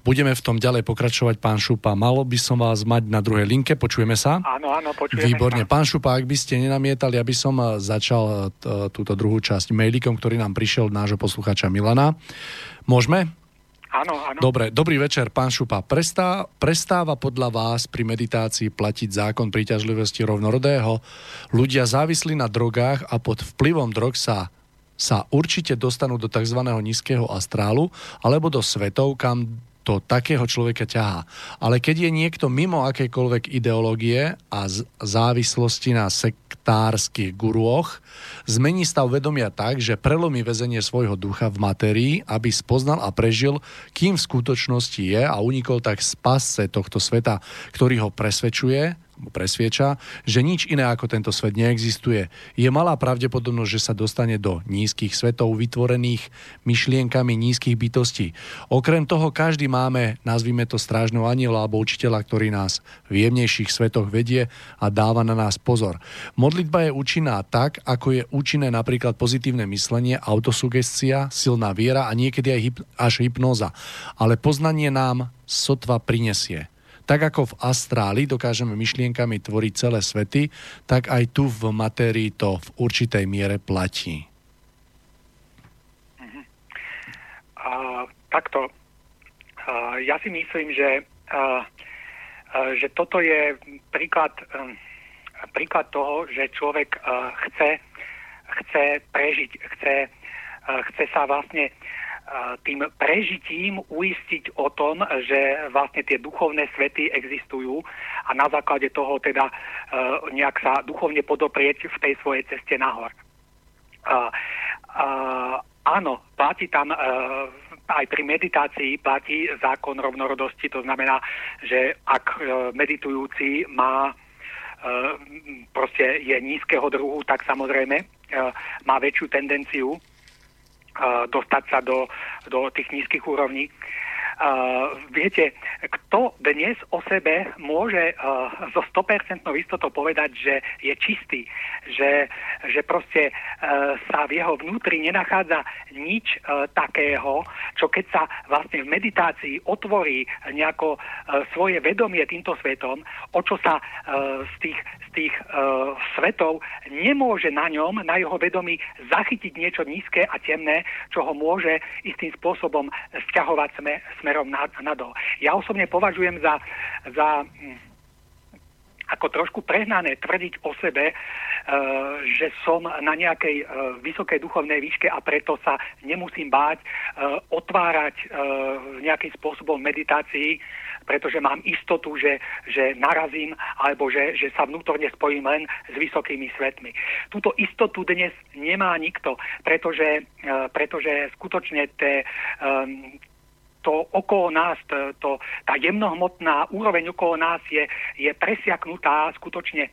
Budeme v tom ďalej pokračovať, pán Šupa. Malo by som vás mať na druhej linke, počujeme sa? Áno, áno, počujeme Výborne. sa. Pán Šupa, ak by ste nenamietali, aby som eh, začal t- túto druhú časť mailikom, ktorý nám prišiel od nášho poslucháča Milana. Môžeme? Áno, áno. Dobre, dobrý večer, pán Šupa. Prestá, prestáva podľa vás pri meditácii platiť zákon príťažlivosti rovnorodého? Ľudia závislí na drogách a pod vplyvom drog sa sa určite dostanú do tzv. nízkeho astrálu alebo do svetov, kam to takého človeka ťahá. Ale keď je niekto mimo akejkoľvek ideológie a závislosti na sektárskych guruoch, zmení stav vedomia tak, že prelomí väzenie svojho ducha v matérii, aby spoznal a prežil, kým v skutočnosti je a unikol tak z pasce tohto sveta, ktorý ho presvedčuje, presvieča, že nič iné ako tento svet neexistuje. Je malá pravdepodobnosť, že sa dostane do nízkych svetov vytvorených myšlienkami nízkych bytostí. Okrem toho každý máme, nazvime to strážneho aniela alebo učiteľa, ktorý nás v jemnejších svetoch vedie a dáva na nás pozor. Modlitba je účinná tak, ako je účinné napríklad pozitívne myslenie, autosugestia, silná viera a niekedy aj hyp- až hypnóza. Ale poznanie nám sotva prinesie. Tak ako v astráli dokážeme myšlienkami tvoriť celé svety, tak aj tu v matérii to v určitej miere platí. A, takto. A, ja si myslím, že, a, a, že toto je príklad, um, príklad toho, že človek a, chce, chce prežiť, chce, a, chce sa vlastne a, tým prežitím uistiť o tom, že vlastne tie duchovné svety existujú a na základe toho teda a, nejak sa duchovne podoprieť v tej svojej ceste nahor. A, áno, platí tam e, aj pri meditácii platí zákon rovnorodosti, to znamená, že ak e, meditujúci má e, proste je nízkeho druhu, tak samozrejme e, má väčšiu tendenciu e, dostať sa do, do tých nízkych úrovní. Uh, viete, kto dnes o sebe môže uh, so 100% istotou povedať, že je čistý, že, že proste uh, sa v jeho vnútri nenachádza nič uh, takého, čo keď sa vlastne v meditácii otvorí nejako uh, svoje vedomie týmto svetom, o čo sa uh, z tých, z tých uh, svetov nemôže na ňom, na jeho vedomí zachytiť niečo nízke a temné, čo ho môže istým spôsobom vzťahovať sme, smerom nad, nadol. Ja osobne považujem za, za hm, ako trošku prehnané tvrdiť o sebe, e, že som na nejakej e, vysokej duchovnej výške a preto sa nemusím báť e, otvárať nejakým spôsobom meditácii, pretože mám istotu, že, že narazím alebo že, že sa vnútorne spojím len s vysokými svetmi. Túto istotu dnes nemá nikto, pretože, pretože skutočne um, to okolo nás, to, to, tá jemnohmotná úroveň okolo nás je, je presiaknutá skutočne e,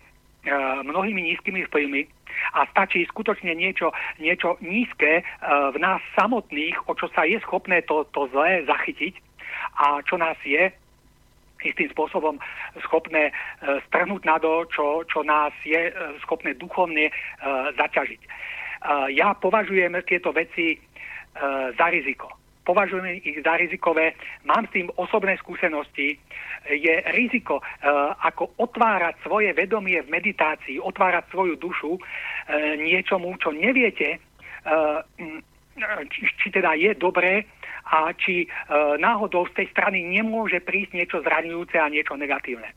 mnohými nízkymi vplyvmi a stačí skutočne niečo, niečo nízke e, v nás samotných, o čo sa je schopné to, to zlé zachytiť a čo nás je istým spôsobom schopné e, strhnúť na to, čo, čo nás je schopné duchovne zaťažiť. Ja považujem tieto veci za riziko. Považujem ich za rizikové. Mám s tým osobné skúsenosti. Je riziko, ako otvárať svoje vedomie v meditácii, otvárať svoju dušu niečomu, čo neviete, či, či teda je dobré a či e, náhodou z tej strany nemôže prísť niečo zraňujúce a niečo negatívne.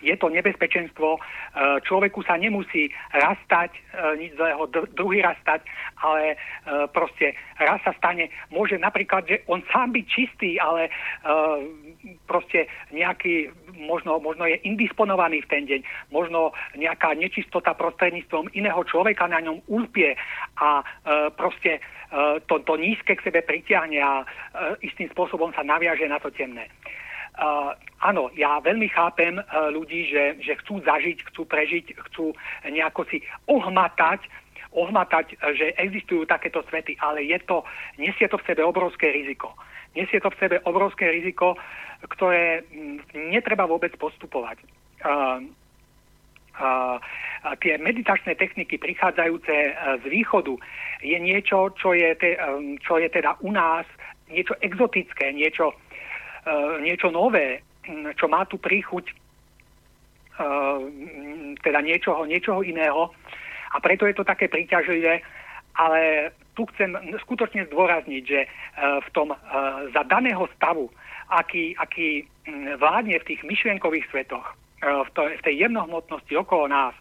Je to nebezpečenstvo, e, človeku sa nemusí rastať, e, nič zlého, druhý rastať, ale e, proste raz sa stane, môže napríklad, že on sám byť čistý, ale proste nejaký, možno, možno je indisponovaný v ten deň, možno nejaká nečistota prostredníctvom iného človeka na ňom ulpie a proste to, to nízke k sebe pritiahne a istým spôsobom sa naviaže na to temné. Uh, áno, ja veľmi chápem uh, ľudí, že, že chcú zažiť, chcú prežiť, chcú nejako si ohmatať, ohmatať, uh, že existujú takéto svety, ale je to, nesie to v sebe obrovské riziko. Nesie to v sebe obrovské riziko, ktoré m, netreba vôbec postupovať. Uh, uh, tie meditačné techniky prichádzajúce z východu je niečo, čo je, te, um, čo je teda u nás niečo exotické, niečo, niečo nové, čo má tu príchuť e, teda niečoho, niečoho iného. A preto je to také príťažlivé, ale tu chcem skutočne zdôrazniť, že e, v tom za daného stavu, aký, aký vládne v tých myšlienkových svetoch, v, to, v tej jemnohmotnosti okolo nás,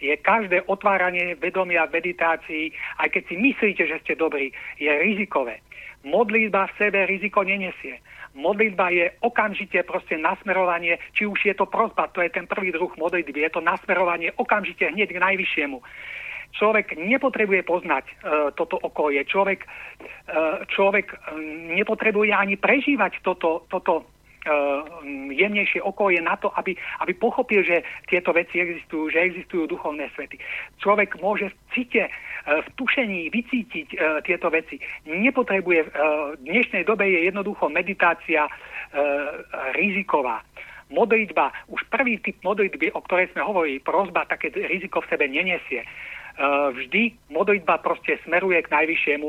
je každé otváranie vedomia v meditácii, aj keď si myslíte, že ste dobrí, je rizikové. Modlitba v sebe riziko nenesie modlitba je okamžite proste nasmerovanie, či už je to prozba, to je ten prvý druh modlitby, je to nasmerovanie okamžite hneď k najvyššiemu. Človek nepotrebuje poznať e, toto okolie, človek, e, človek e, nepotrebuje ani prežívať toto, toto jemnejšie okolie na to, aby, aby pochopil, že tieto veci existujú, že existujú duchovné svety. Človek môže v cite, eh, v tušení vycítiť eh, tieto veci. Nepotrebuje, v dnešnej dobe je jednoducho meditácia riziková modlitba, už prvý typ modlitby, o ktorej sme hovorili, prozba, také riziko v sebe nenesie. Vždy modlitba proste smeruje k najvyššiemu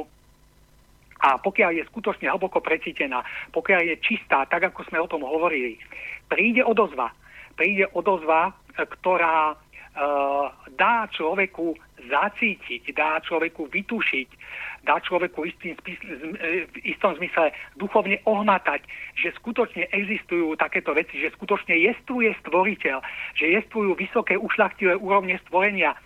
a pokiaľ je skutočne hlboko precítená, pokiaľ je čistá, tak ako sme o tom hovorili, príde odozva. Príde odozva, e, ktorá e, dá človeku zacítiť, dá človeku vytušiť, dá človeku istým, e, v istom zmysle duchovne ohmatať, že skutočne existujú takéto veci, že skutočne jestvuje stvoriteľ, že jestvujú vysoké ušlachtivé úrovne stvorenia,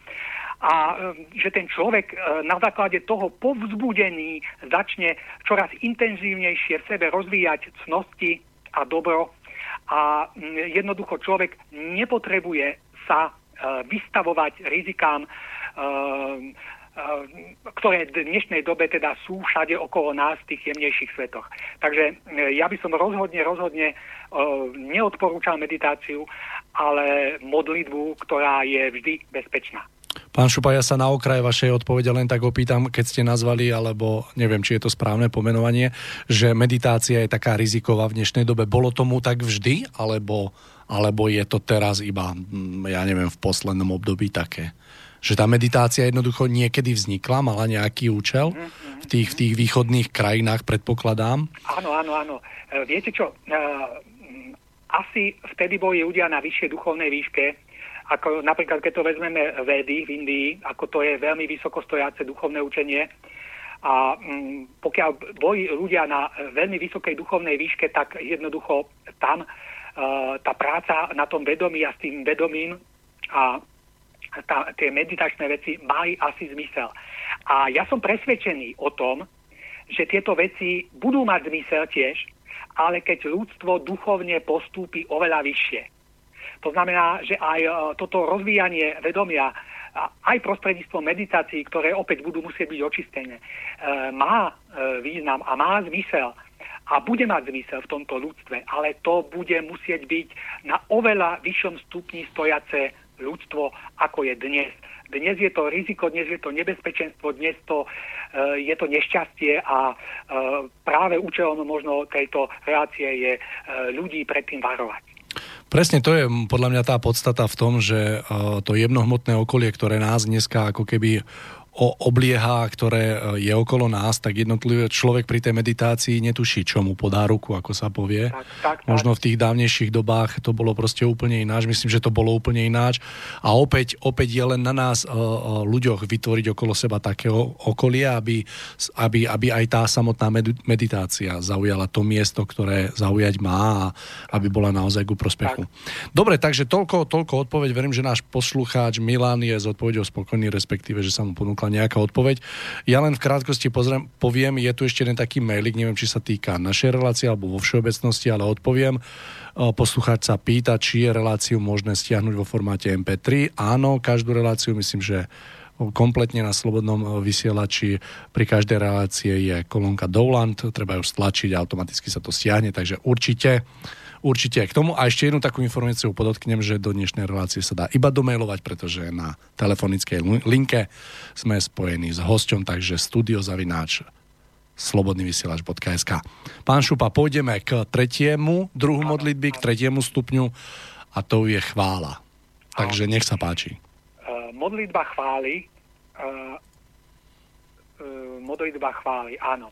a e, že ten človek e, na základe toho povzbudený začne čoraz intenzívnejšie v sebe rozvíjať cnosti a dobro a jednoducho človek nepotrebuje sa e, vystavovať rizikám, ktoré v dnešnej dobe teda sú všade okolo nás v tých jemnejších svetoch. Takže ja by som rozhodne, rozhodne neodporúčal meditáciu, ale modlitbu, ktorá je vždy bezpečná. Pán Šupa, ja sa na okraj vašej odpovede len tak opýtam, keď ste nazvali, alebo neviem, či je to správne pomenovanie, že meditácia je taká riziková v dnešnej dobe. Bolo tomu tak vždy, alebo, alebo je to teraz iba, mm, ja neviem, v poslednom období také? Že tá meditácia jednoducho niekedy vznikla, mala nejaký účel v tých, v tých východných krajinách, predpokladám? Áno, áno, áno. E, viete čo, e, asi vtedy boli ľudia na vyššej duchovnej výške, ako napríklad, keď to vezmeme vedy v Indii, ako to je veľmi vysoko stojace duchovné učenie, a mm, pokiaľ boli ľudia na veľmi vysokej duchovnej výške, tak jednoducho tam e, tá práca na tom vedomí a s tým vedomím a tá, tie meditačné veci mali asi zmysel. A ja som presvedčený o tom, že tieto veci budú mať zmysel tiež, ale keď ľudstvo duchovne postúpi oveľa vyššie. To znamená, že aj e, toto rozvíjanie vedomia aj prostredníctvom meditácií, ktoré opäť budú musieť byť očistené, e, má e, význam a má zmysel a bude mať zmysel v tomto ľudstve, ale to bude musieť byť na oveľa vyššom stupni stojace ľudstvo, ako je dnes. Dnes je to riziko, dnes je to nebezpečenstvo, dnes to, uh, je to nešťastie a uh, práve účelom možno tejto relácie je uh, ľudí predtým varovať. Presne to je podľa mňa tá podstata v tom, že to jemnohmotné okolie, ktoré nás dneska ako keby o oblieha, ktoré e, je okolo nás, tak jednotlivé človek pri tej meditácii netuší, čo mu podá ruku, ako sa povie. Tak, tak, tak. Možno v tých dávnejších dobách to bolo proste úplne ináč. Myslím, že to bolo úplne ináč. A opäť, opäť je len na nás uh, ľuďoch vytvoriť okolo seba takého okolia, aby, aby, aby aj tá samotná meditácia zaujala to miesto, ktoré zaujať má a aby bola naozaj ku prospechu. Tak. Dobre, takže toľko, toľko odpoveď. Verím, že náš poslucháč Milan je s odpovedou spokojný, respektíve, že sa mu ponúkla ponúkla nejaká odpoveď. Ja len v krátkosti pozriem, poviem, je tu ešte jeden taký mailik, neviem, či sa týka našej relácie alebo vo všeobecnosti, ale odpoviem. Poslucháč sa pýta, či je reláciu možné stiahnuť vo formáte MP3. Áno, každú reláciu myslím, že kompletne na slobodnom vysielači pri každej relácie je kolónka Dowland, treba ju stlačiť a automaticky sa to stiahne, takže určite určite aj k tomu. A ešte jednu takú informáciu podotknem, že do dnešnej relácie sa dá iba domailovať, pretože na telefonickej linke sme spojení s hosťom, takže studiozavináč slobodnyvysielač.sk Pán Šupa, pôjdeme k tretiemu druhu modlitby, k tretiemu stupňu a to je chvála. Takže nech sa páči. Modlitba chvály uh, modlitba chvály, áno.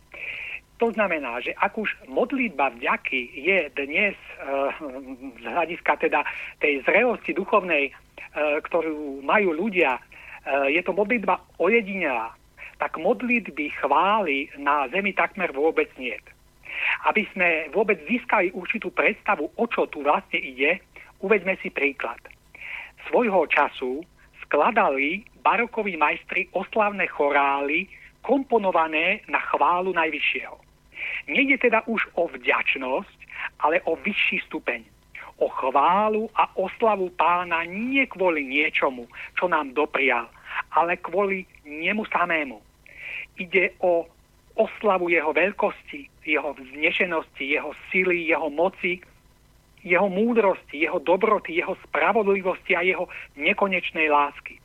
To znamená, že ak už modlitba vďaky je dnes e, z hľadiska teda tej zrelosti duchovnej, e, ktorú majú ľudia, e, je to modlitba ojedinelá, tak modlitby chvály na zemi takmer vôbec nie. Aby sme vôbec získali určitú predstavu, o čo tu vlastne ide, uveďme si príklad. Svojho času skladali barokoví majstri oslavné chorály komponované na chválu Najvyššieho. Nejde teda už o vďačnosť, ale o vyšší stupeň. O chválu a oslavu pána nie kvôli niečomu, čo nám doprial, ale kvôli nemu samému. Ide o oslavu jeho veľkosti, jeho vznešenosti, jeho sily, jeho moci, jeho múdrosti, jeho dobroty, jeho spravodlivosti a jeho nekonečnej lásky.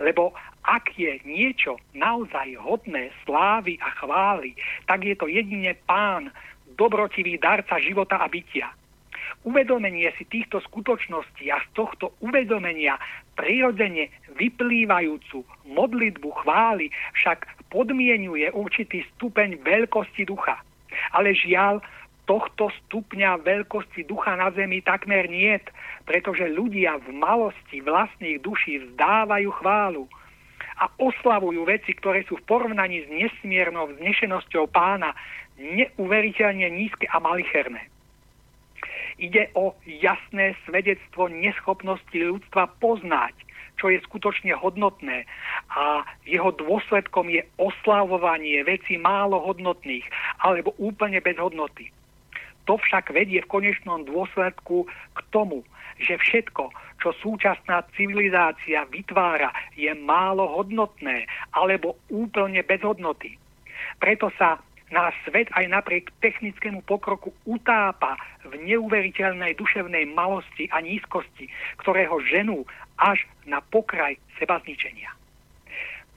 Lebo ak je niečo naozaj hodné slávy a chvály, tak je to jedine pán, dobrotivý darca života a bytia. Uvedomenie si týchto skutočností a z tohto uvedomenia prirodzene vyplývajúcu modlitbu chvály však podmienuje určitý stupeň veľkosti ducha. Ale žiaľ, tohto stupňa veľkosti ducha na zemi takmer niet, pretože ľudia v malosti vlastných duší vzdávajú chválu a oslavujú veci, ktoré sú v porovnaní s nesmiernou vznešenosťou pána neuveriteľne nízke a malicherné. Ide o jasné svedectvo neschopnosti ľudstva poznať, čo je skutočne hodnotné a jeho dôsledkom je oslavovanie veci málo hodnotných alebo úplne bez hodnoty. To však vedie v konečnom dôsledku k tomu, že všetko, čo súčasná civilizácia vytvára, je málo hodnotné alebo úplne bez hodnoty. Preto sa náš svet aj napriek technickému pokroku utápa v neuveriteľnej duševnej malosti a nízkosti, ktorého ženú až na pokraj seba zničenia.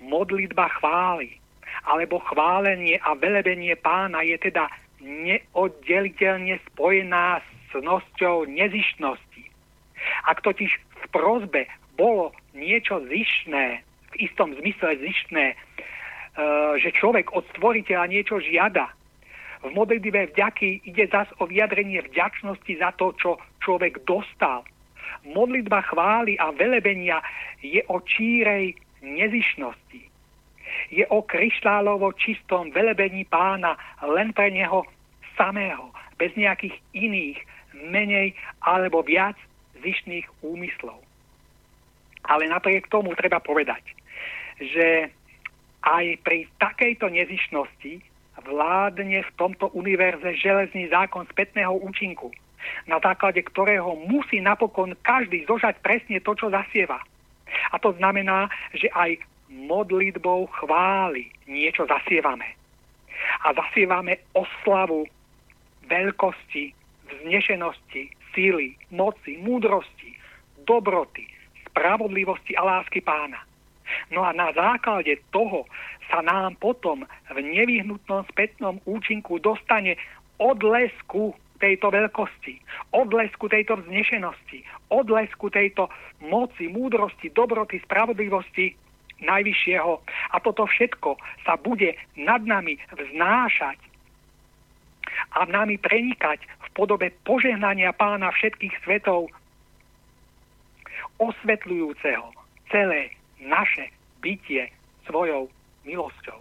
Modlitba chvály alebo chválenie a velebenie pána je teda neoddeliteľne spojená s nosťou nezištnosti ak totiž v prozbe bolo niečo zišné, v istom zmysle zištné, e, že človek od stvoriteľa niečo žiada, v modlitbe vďaky ide zas o vyjadrenie vďačnosti za to, čo človek dostal. Modlitba chvály a velebenia je o čírej nezišnosti. Je o kryštálovo čistom velebení pána len pre neho samého, bez nejakých iných, menej alebo viac zišných úmyslov. Ale napriek tomu treba povedať, že aj pri takejto nezišnosti vládne v tomto univerze železný zákon spätného účinku, na základe ktorého musí napokon každý zožať presne to, čo zasieva. A to znamená, že aj modlitbou chvály niečo zasievame. A zasievame oslavu veľkosti, vznešenosti, síly, moci, múdrosti, dobroty, spravodlivosti a lásky pána. No a na základe toho sa nám potom v nevyhnutnom spätnom účinku dostane odlesku tejto veľkosti, odlesku tejto vznešenosti, odlesku tejto moci, múdrosti, dobroty, spravodlivosti Najvyššieho. A toto všetko sa bude nad nami vznášať a nami prenikať v podobe požehnania pána všetkých svetov, osvetľujúceho celé naše bytie svojou milosťou.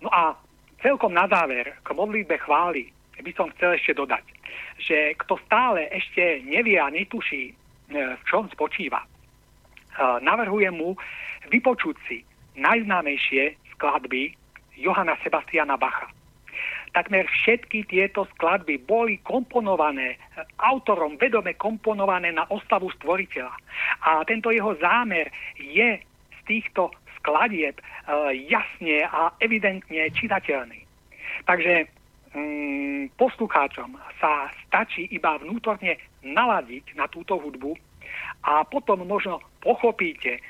No a celkom na záver k modlitbe chvály by som chcel ešte dodať, že kto stále ešte nevie a netuší, e, v čom spočíva, e, navrhujem mu vypočuť si najznámejšie skladby Johana Sebastiana Bacha. Takmer všetky tieto skladby boli komponované autorom, vedome komponované na ostavu stvoriteľa. A tento jeho zámer je z týchto skladieb e, jasne a evidentne čitateľný. Takže mm, poslucháčom sa stačí iba vnútorne naladiť na túto hudbu a potom možno pochopíte,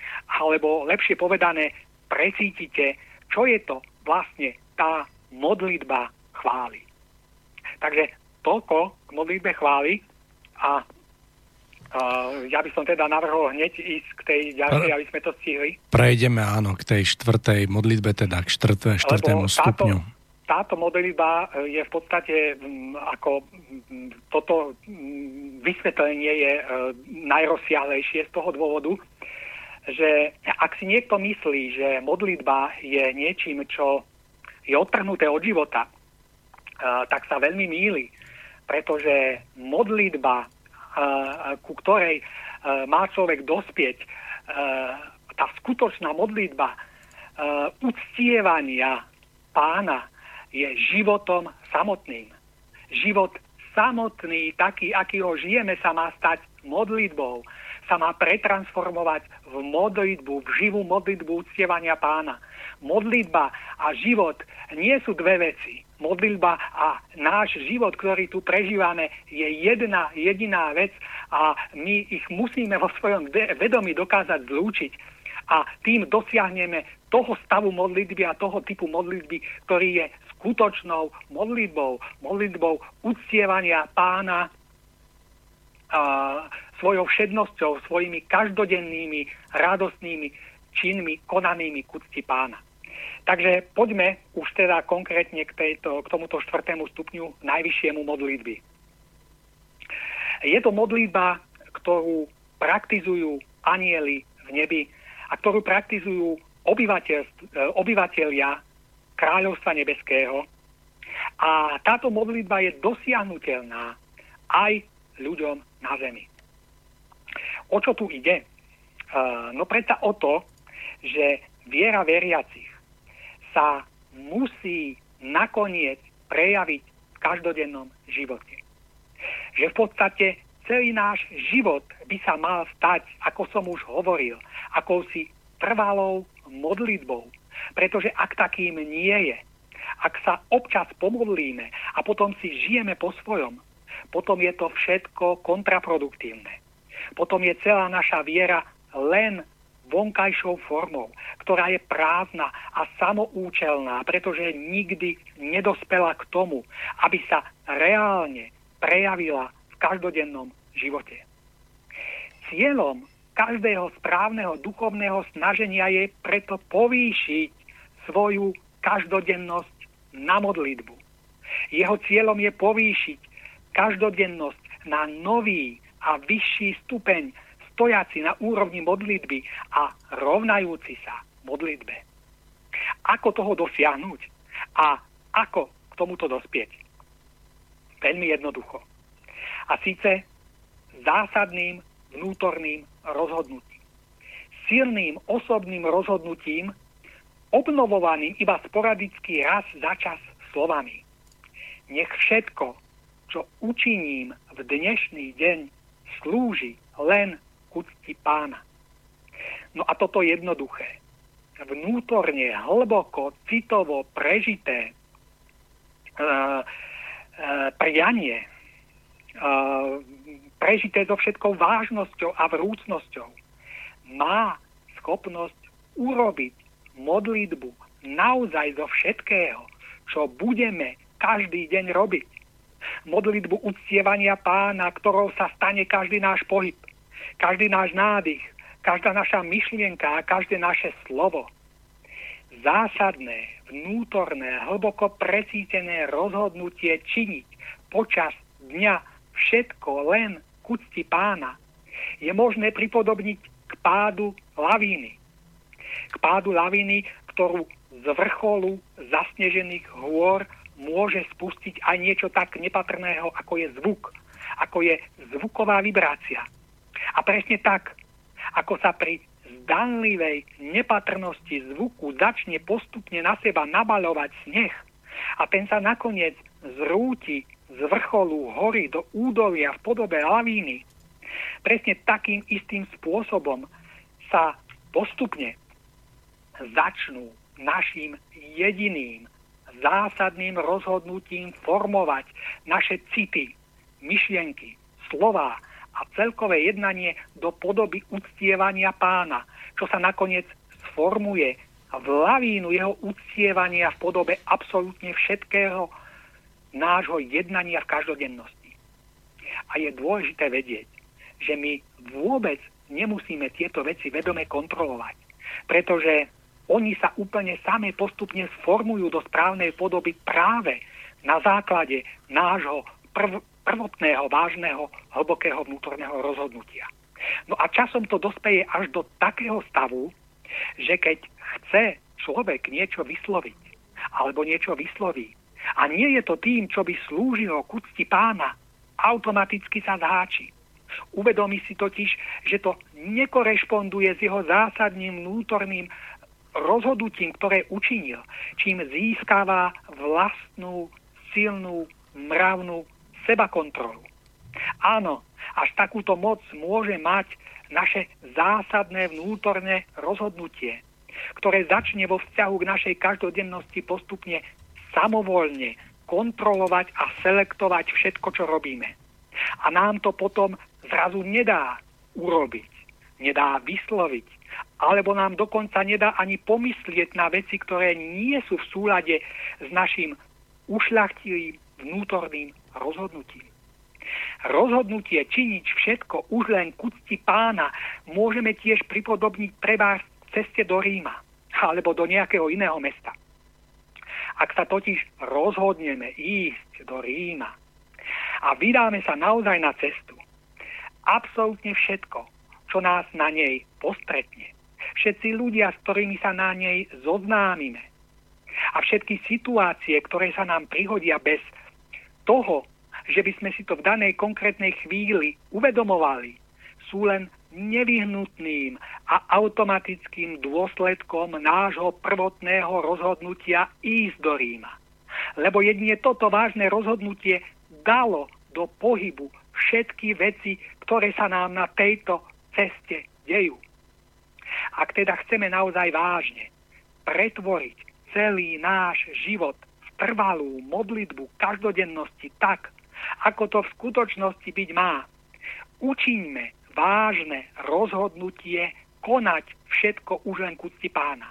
alebo lepšie povedané, precítite, čo je to vlastne tá modlitba chvály. Takže toľko k modlitbe chvály a Uh, ja by som teda navrhol hneď ísť k tej ďalšej, aby sme to stihli. Prejdeme áno k tej štvrtej modlitbe, teda k štvrté, štvrtému Lebo stupňu. Táto, táto modlitba e, je v podstate m, ako m, toto m, vysvetlenie je uh, najrozsiahlejšie z toho dôvodu, že ak si niekto myslí, že modlitba je niečím, čo je odtrhnuté od života, tak sa veľmi míli, pretože modlitba, ku ktorej má človek dospieť, tá skutočná modlitba uctievania pána je životom samotným. Život samotný, taký, aký ho žijeme, sa má stať modlitbou, sa má pretransformovať v modlitbu, v živú modlitbu uctievania pána. Modlitba a život nie sú dve veci. Modlitba a náš život, ktorý tu prežívame, je jedna jediná vec a my ich musíme vo svojom vedomí dokázať zlúčiť a tým dosiahneme toho stavu modlitby a toho typu modlitby, ktorý je skutočnou modlitbou, modlitbou uctievania pána a, svojou všednosťou, svojimi každodennými radostnými činmi konanými k pána. Takže poďme už teda konkrétne k, tejto, k tomuto štvrtému stupňu najvyššiemu modlitby. Je to modlitba, ktorú praktizujú anieli v nebi a ktorú praktizujú obyvateľia kráľovstva nebeského. A táto modlitba je dosiahnutelná aj ľuďom na zemi. O čo tu ide? No predsa o to, že viera veriacich sa musí nakoniec prejaviť v každodennom živote. Že v podstate celý náš život by sa mal stať, ako som už hovoril, akousi trvalou modlitbou. Pretože ak takým nie je, ak sa občas pomodlíme a potom si žijeme po svojom, potom je to všetko kontraproduktívne. Potom je celá naša viera len vonkajšou formou, ktorá je prázdna a samoučelná, pretože nikdy nedospela k tomu, aby sa reálne prejavila v každodennom živote. Cieľom každého správneho duchovného snaženia je preto povýšiť svoju každodennosť na modlitbu. Jeho cieľom je povýšiť každodennosť na nový a vyšší stupeň stojaci na úrovni modlitby a rovnajúci sa modlitbe. Ako toho dosiahnuť a ako k tomuto dospieť? Veľmi jednoducho. A síce zásadným vnútorným rozhodnutím. Silným osobným rozhodnutím, obnovovaným iba sporadicky raz za čas slovami. Nech všetko, čo učiním v dnešný deň, slúži len úcti pána. No a toto jednoduché, vnútorne, hlboko, citovo prežité uh, uh, prianie, uh, prežité so všetkou vážnosťou a vrúcnosťou, má schopnosť urobiť modlitbu naozaj zo všetkého, čo budeme každý deň robiť. Modlitbu uctievania pána, ktorou sa stane každý náš pohyb, každý náš nádych, každá naša myšlienka a každé naše slovo. Zásadné, vnútorné, hlboko presítené rozhodnutie činiť počas dňa všetko len k úcti pána je možné pripodobniť k pádu lavíny. K pádu lavíny, ktorú z vrcholu zasnežených hôr môže spustiť aj niečo tak nepatrného, ako je zvuk, ako je zvuková vibrácia. A presne tak, ako sa pri zdanlivej nepatrnosti zvuku začne postupne na seba nabaľovať sneh a ten sa nakoniec zrúti z vrcholu hory do údolia v podobe lavíny, presne takým istým spôsobom sa postupne začnú našim jediným zásadným rozhodnutím formovať naše city, myšlienky, slova a celkové jednanie do podoby uctievania pána, čo sa nakoniec sformuje v lavínu jeho uctievania v podobe absolútne všetkého nášho jednania v každodennosti. A je dôležité vedieť, že my vôbec nemusíme tieto veci vedome kontrolovať, pretože oni sa úplne same postupne sformujú do správnej podoby práve na základe nášho prv, prvotného, vážneho, hlbokého vnútorného rozhodnutia. No a časom to dospeje až do takého stavu, že keď chce človek niečo vysloviť, alebo niečo vysloví, a nie je to tým, čo by slúžilo k úcti pána, automaticky sa zháči. Uvedomí si totiž, že to nekorešponduje s jeho zásadným vnútorným rozhodnutím, ktoré učinil, čím získava vlastnú, silnú, mravnú sebakontrolu. Áno, až takúto moc môže mať naše zásadné vnútorné rozhodnutie, ktoré začne vo vzťahu k našej každodennosti postupne samovolne kontrolovať a selektovať všetko, čo robíme. A nám to potom zrazu nedá urobiť, nedá vysloviť, alebo nám dokonca nedá ani pomyslieť na veci, ktoré nie sú v súlade s našim ušľachtilým vnútorným rozhodnutím. Rozhodnutie činiť všetko už len k úcti pána môžeme tiež pripodobniť pre vás ceste do Ríma alebo do nejakého iného mesta. Ak sa totiž rozhodneme ísť do Ríma a vydáme sa naozaj na cestu, absolútne všetko, čo nás na nej postretne, všetci ľudia, s ktorými sa na nej zoznámime a všetky situácie, ktoré sa nám prihodia bez toho, že by sme si to v danej konkrétnej chvíli uvedomovali, sú len nevyhnutným a automatickým dôsledkom nášho prvotného rozhodnutia ísť do Ríma. Lebo jedine toto vážne rozhodnutie dalo do pohybu všetky veci, ktoré sa nám na tejto ceste dejú. Ak teda chceme naozaj vážne pretvoriť celý náš život trvalú modlitbu každodennosti tak, ako to v skutočnosti byť má, učiňme vážne rozhodnutie konať všetko už len k pána.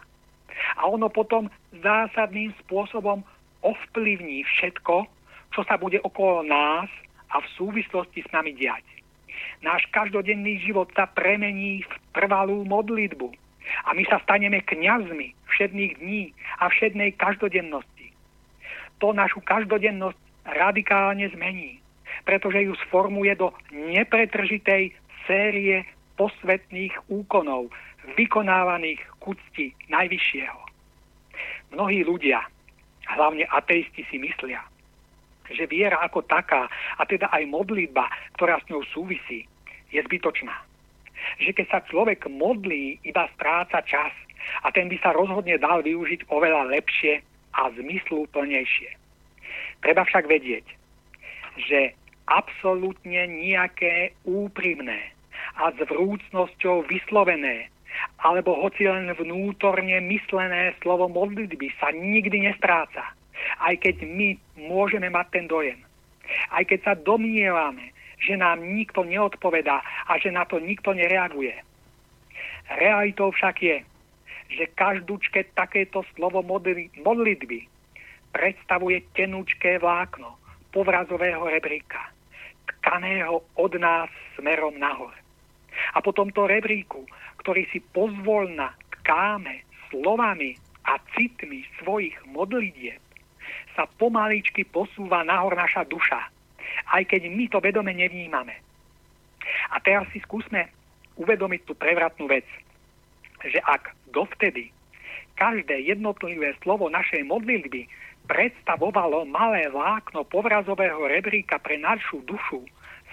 A ono potom zásadným spôsobom ovplyvní všetko, čo sa bude okolo nás a v súvislosti s nami diať. Náš každodenný život sa premení v trvalú modlitbu. A my sa staneme kňazmi všedných dní a všednej každodennosti. To našu každodennosť radikálne zmení, pretože ju sformuje do nepretržitej série posvetných úkonov, vykonávaných k úcti Najvyššieho. Mnohí ľudia, hlavne ateisti si myslia, že viera ako taká, a teda aj modlitba, ktorá s ňou súvisí, je zbytočná. Že keď sa človek modlí, iba stráca čas a ten by sa rozhodne dal využiť oveľa lepšie a zmysluplnejšie. Treba však vedieť, že absolútne nejaké úprimné a s vrúcnosťou vyslovené alebo hoci len vnútorne myslené slovo modlitby sa nikdy nestráca aj keď my môžeme mať ten dojem. Aj keď sa domnievame, že nám nikto neodpovedá a že na to nikto nereaguje. Realitou však je, že každúčke takéto slovo modlitby predstavuje tenúčké vlákno povrazového rebríka, tkaného od nás smerom nahor. A po tomto rebríku, ktorý si pozvolna tkáme slovami a citmi svojich modlitieb, sa pomaličky posúva nahor naša duša, aj keď my to vedome nevnímame. A teraz si skúsme uvedomiť tú prevratnú vec, že ak dovtedy. Každé jednotlivé slovo našej modlitby predstavovalo malé vlákno povrazového rebríka pre našu dušu,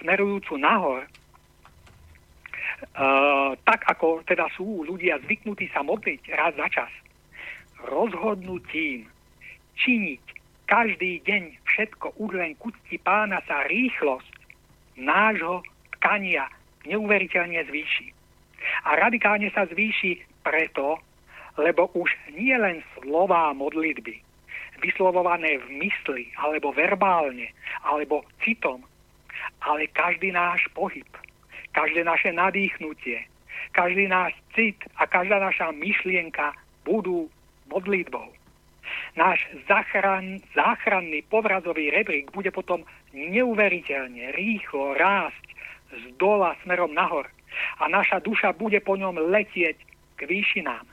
smerujúcu nahor, Uh, tak ako teda sú ľudia zvyknutí sa modliť raz za čas, rozhodnutím činiť každý deň všetko už len kucti pána sa rýchlosť nášho tkania neuveriteľne zvýši. A radikálne sa zvýši preto, lebo už nie len slová modlitby, vyslovované v mysli, alebo verbálne, alebo citom, ale každý náš pohyb, každé naše nadýchnutie, každý náš cit a každá naša myšlienka budú modlitbou. Náš záchran, záchranný povrazový rebrík bude potom neuveriteľne rýchlo rásť z dola smerom nahor a naša duša bude po ňom letieť k výšinám.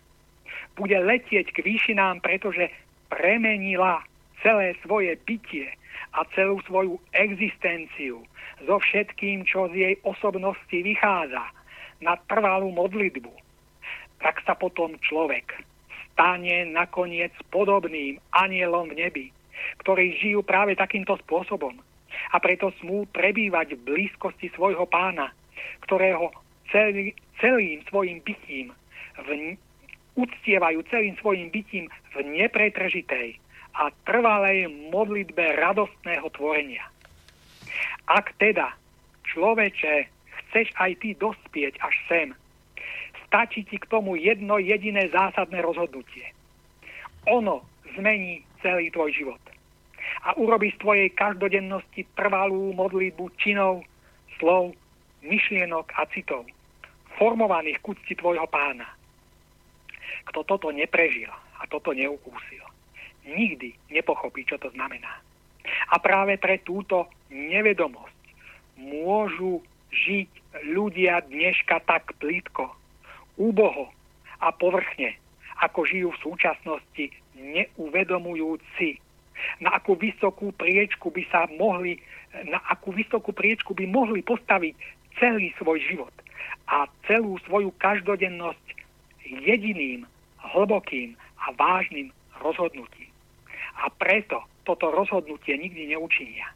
Bude letieť k výšinám, pretože premenila celé svoje bytie a celú svoju existenciu so všetkým, čo z jej osobnosti vychádza, na trvalú modlitbu, tak sa potom človek stane nakoniec podobným anielom v nebi, ktorí žijú práve takýmto spôsobom a preto smú prebývať v blízkosti svojho pána, ktorého celý, celým svojim bytím v, uctievajú celým svojim bytím v nepretržitej a trvalej modlitbe radostného tvorenia. Ak teda, človeče, chceš aj ty dospieť až sem, stačí ti k tomu jedno jediné zásadné rozhodnutie. Ono zmení celý tvoj život a urobí z tvojej každodennosti trvalú modlitbu činov, slov, myšlienok a citov, formovaných k úcti tvojho pána – kto toto neprežil a toto neukúsil, nikdy nepochopí, čo to znamená. A práve pre túto nevedomosť môžu žiť ľudia dneška tak plítko, úboho a povrchne, ako žijú v súčasnosti neuvedomujúci, na akú vysokú priečku by sa mohli, na akú vysokú priečku by mohli postaviť celý svoj život a celú svoju každodennosť jediným hlbokým a vážnym rozhodnutím. A preto toto rozhodnutie nikdy neučinia.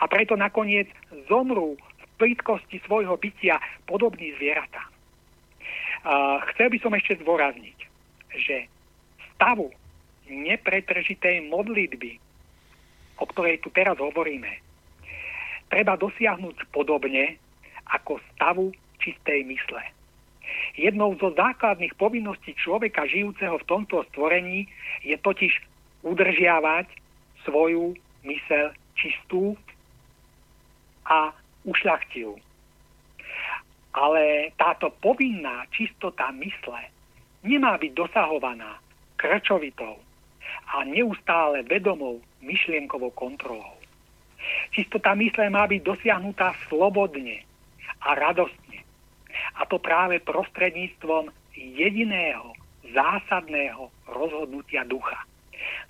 A preto nakoniec zomrú v plítkosti svojho bytia podobní zvieratá. Chcel by som ešte zdôrazniť, že stavu nepretržitej modlitby, o ktorej tu teraz hovoríme, treba dosiahnuť podobne ako stavu čistej mysle. Jednou zo základných povinností človeka žijúceho v tomto stvorení je totiž udržiavať svoju mysel čistú a ušľachtilú. Ale táto povinná čistota mysle nemá byť dosahovaná krčovitou a neustále vedomou myšlienkovou kontrolou. Čistota mysle má byť dosiahnutá slobodne a radostne a to práve prostredníctvom jediného zásadného rozhodnutia ducha.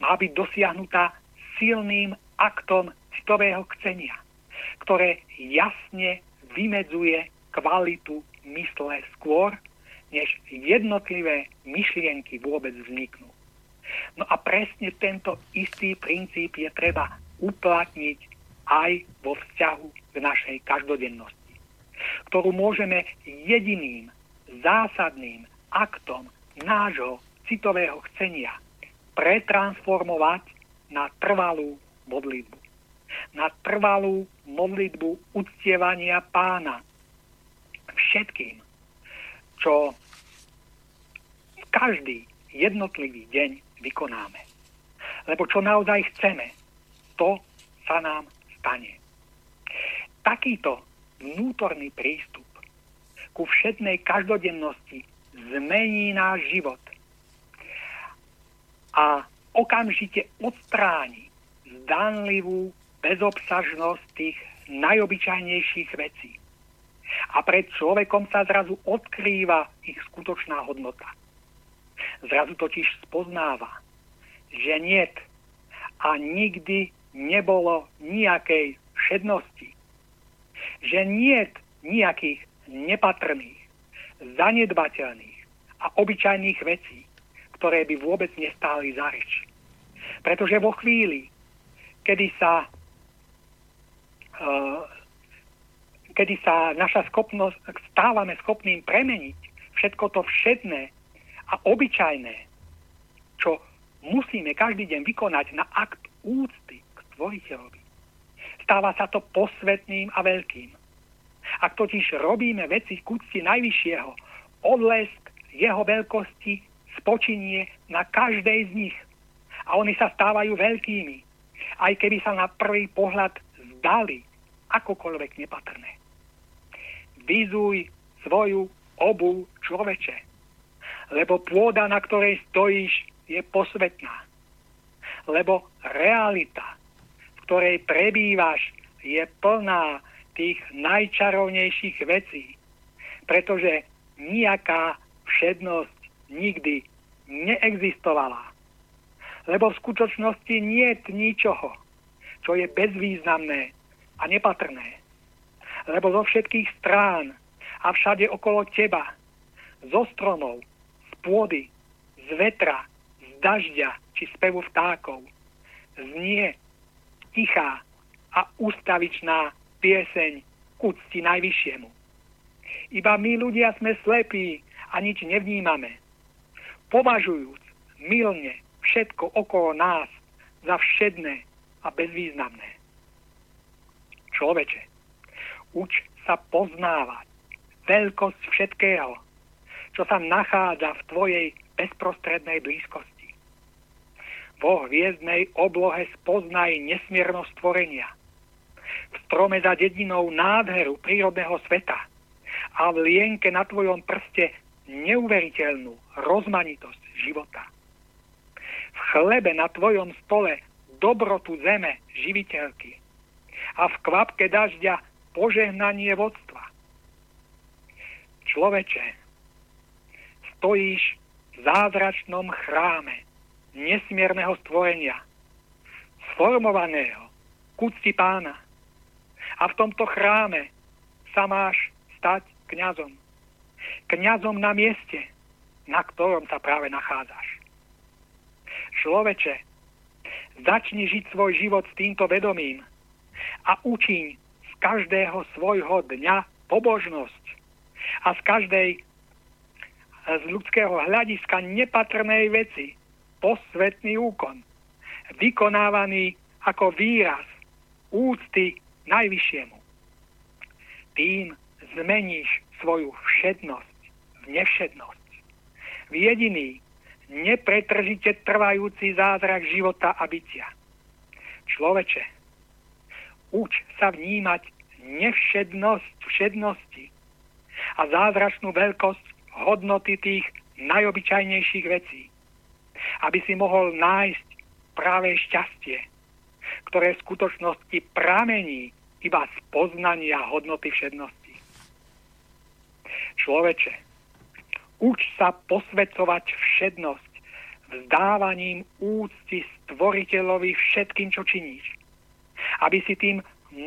Má byť dosiahnutá silným aktom citového chcenia, ktoré jasne vymedzuje kvalitu mysle skôr, než jednotlivé myšlienky vôbec vzniknú. No a presne tento istý princíp je treba uplatniť aj vo vzťahu k našej každodennosti ktorú môžeme jediným zásadným aktom nášho citového chcenia pretransformovať na trvalú modlitbu. Na trvalú modlitbu uctievania pána všetkým, čo každý jednotlivý deň vykonáme. Lebo čo naozaj chceme, to sa nám stane. Takýto vnútorný prístup ku všetnej každodennosti zmení náš život a okamžite odstráni zdanlivú bezobsažnosť tých najobyčajnejších vecí. A pred človekom sa zrazu odkrýva ich skutočná hodnota. Zrazu totiž spoznáva, že niet a nikdy nebolo nejakej všednosti. Že niet nejakých nepatrných, zanedbateľných a obyčajných vecí, ktoré by vôbec nestáli za reč. Pretože vo chvíli, kedy sa uh, kedy sa naša schopnosť, stávame schopným premeniť všetko to všedné a obyčajné, čo musíme každý deň vykonať na akt úcty k stvoriteľovi. Stáva sa to posvetným a veľkým. Ak totiž robíme veci k úcti najvyššieho, odlesk jeho veľkosti spočinie na každej z nich. A oni sa stávajú veľkými, aj keby sa na prvý pohľad zdali akokoľvek nepatrné. Vyzuj svoju obu človeče, lebo pôda, na ktorej stojíš, je posvetná. Lebo realita, ktorej prebývaš, je plná tých najčarovnejších vecí, pretože nejaká všednosť nikdy neexistovala. Lebo v skutočnosti nie je ničoho, čo je bezvýznamné a nepatrné. Lebo zo všetkých strán a všade okolo teba, zo stromov, z pôdy, z vetra, z dažďa či spevu vtákov, znie tichá a ústavičná pieseň k úcti najvyššiemu. Iba my ľudia sme slepí a nič nevnímame. Považujúc milne všetko okolo nás za všedné a bezvýznamné. Človeče, uč sa poznávať veľkosť všetkého, čo sa nachádza v tvojej bezprostrednej blízkosti. Vo hviezdnej oblohe spoznaj nesmiernosť stvorenia. V strome za dedinou nádheru prírodného sveta a v lienke na tvojom prste neuveriteľnú rozmanitosť života. V chlebe na tvojom stole dobrotu zeme živiteľky a v kvapke dažďa požehnanie vodstva. Človeče, stojíš v zázračnom chráme nesmierneho stvorenia, sformovaného kúcti pána. A v tomto chráme sa máš stať kňazom. Kňazom na mieste, na ktorom sa práve nachádzaš. Človeče, začni žiť svoj život s týmto vedomím a učiň každého svojho dňa pobožnosť a z každej z ľudského hľadiska nepatrnej veci posvetný úkon, vykonávaný ako výraz úcty najvyššiemu. Tým zmeníš svoju všednosť v nevšednosť. V jediný, nepretržite trvajúci zázrak života a bytia. Človeče, uč sa vnímať nevšednosť všednosti a zázračnú veľkosť hodnoty tých najobyčajnejších vecí, aby si mohol nájsť práve šťastie, ktoré v skutočnosti pramení iba z poznania hodnoty všednosti. Človeče, uč sa posvedcovať všednosť vzdávaním úcty stvoriteľovi všetkým, čo činíš aby si tým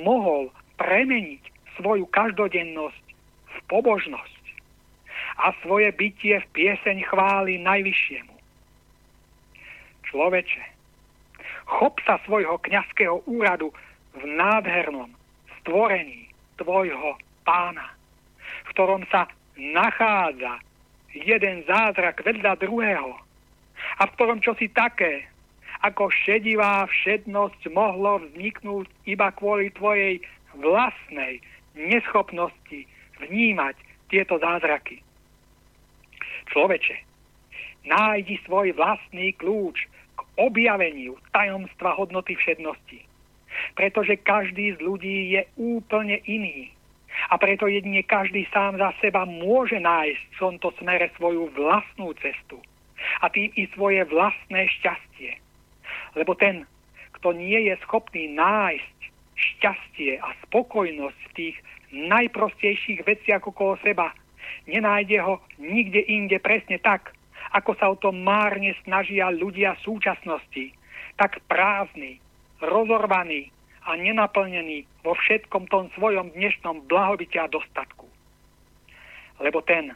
mohol premeniť svoju každodennosť v pobožnosť a svoje bytie v pieseň chváli najvyššiemu. Človeče, chop sa svojho kňazského úradu v nádhernom stvorení tvojho pána, v ktorom sa nachádza jeden zázrak vedľa druhého a v ktorom čosi také, ako šedivá všednosť mohlo vzniknúť iba kvôli tvojej vlastnej neschopnosti vnímať tieto zázraky. Človeče, nájdi svoj vlastný kľúč objaveniu tajomstva hodnoty všednosti. Pretože každý z ľudí je úplne iný. A preto jedine každý sám za seba môže nájsť v tomto smere svoju vlastnú cestu a tým i svoje vlastné šťastie. Lebo ten, kto nie je schopný nájsť šťastie a spokojnosť v tých najprostejších veciach okolo seba, nenájde ho nikde inde presne tak, ako sa o to márne snažia ľudia súčasnosti, tak prázdny, rozorvaný a nenaplnený vo všetkom tom svojom dnešnom blahobite a dostatku. Lebo ten,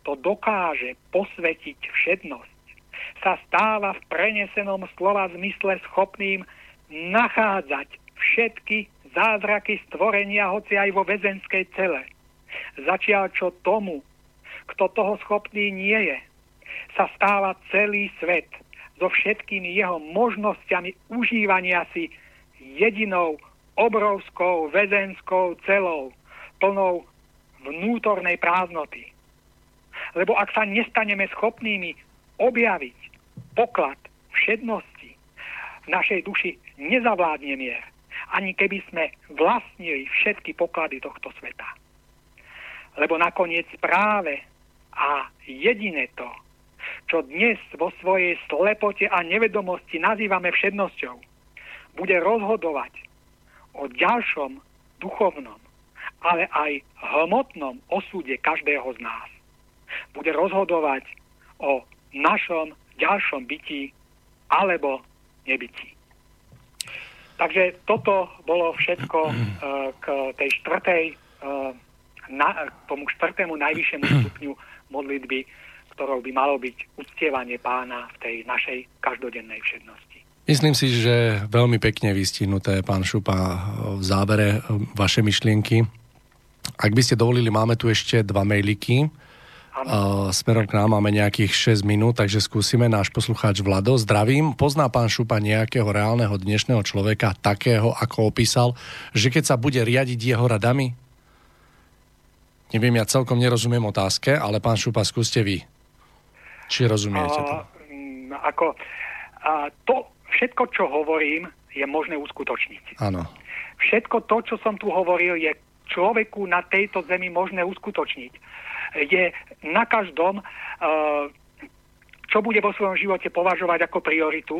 kto dokáže posvetiť všetnosť, sa stáva v prenesenom slova zmysle schopným nachádzať všetky zázraky stvorenia, hoci aj vo väzenskej cele. Začiaľ čo tomu, kto toho schopný nie je, sa stáva celý svet so všetkými jeho možnosťami užívania si jedinou obrovskou väzenskou celou, plnou vnútornej prázdnoty. Lebo ak sa nestaneme schopnými objaviť poklad všednosti, v našej duši nezavládne mier, ani keby sme vlastnili všetky poklady tohto sveta. Lebo nakoniec práve a jediné to, čo dnes vo svojej slepote a nevedomosti nazývame všednosťou, bude rozhodovať o ďalšom duchovnom, ale aj hmotnom osude každého z nás. Bude rozhodovať o našom ďalšom bytí alebo nebytí. Takže toto bolo všetko uh, [clears throat] k tej štvrtej, uh, na, tomu štvrtému najvyššiemu stupňu modlitby, ktorou by malo byť uctievanie pána v tej našej každodennej všednosti. Myslím si, že veľmi pekne vystihnuté, pán Šupa, v závere vaše myšlienky. Ak by ste dovolili, máme tu ešte dva mailiky. Uh, smerom k nám máme nejakých 6 minút, takže skúsime náš poslucháč Vlado. Zdravím. Pozná pán Šupa nejakého reálneho dnešného človeka, takého, ako opísal, že keď sa bude riadiť jeho radami? Neviem, ja celkom nerozumiem otázke, ale pán Šupa, skúste vy. Či rozumiete to? Uh, ako, uh, to všetko, čo hovorím, je možné uskutočniť. Áno. Všetko to, čo som tu hovoril, je človeku na tejto zemi možné uskutočniť je na každom, čo bude vo svojom živote považovať ako prioritu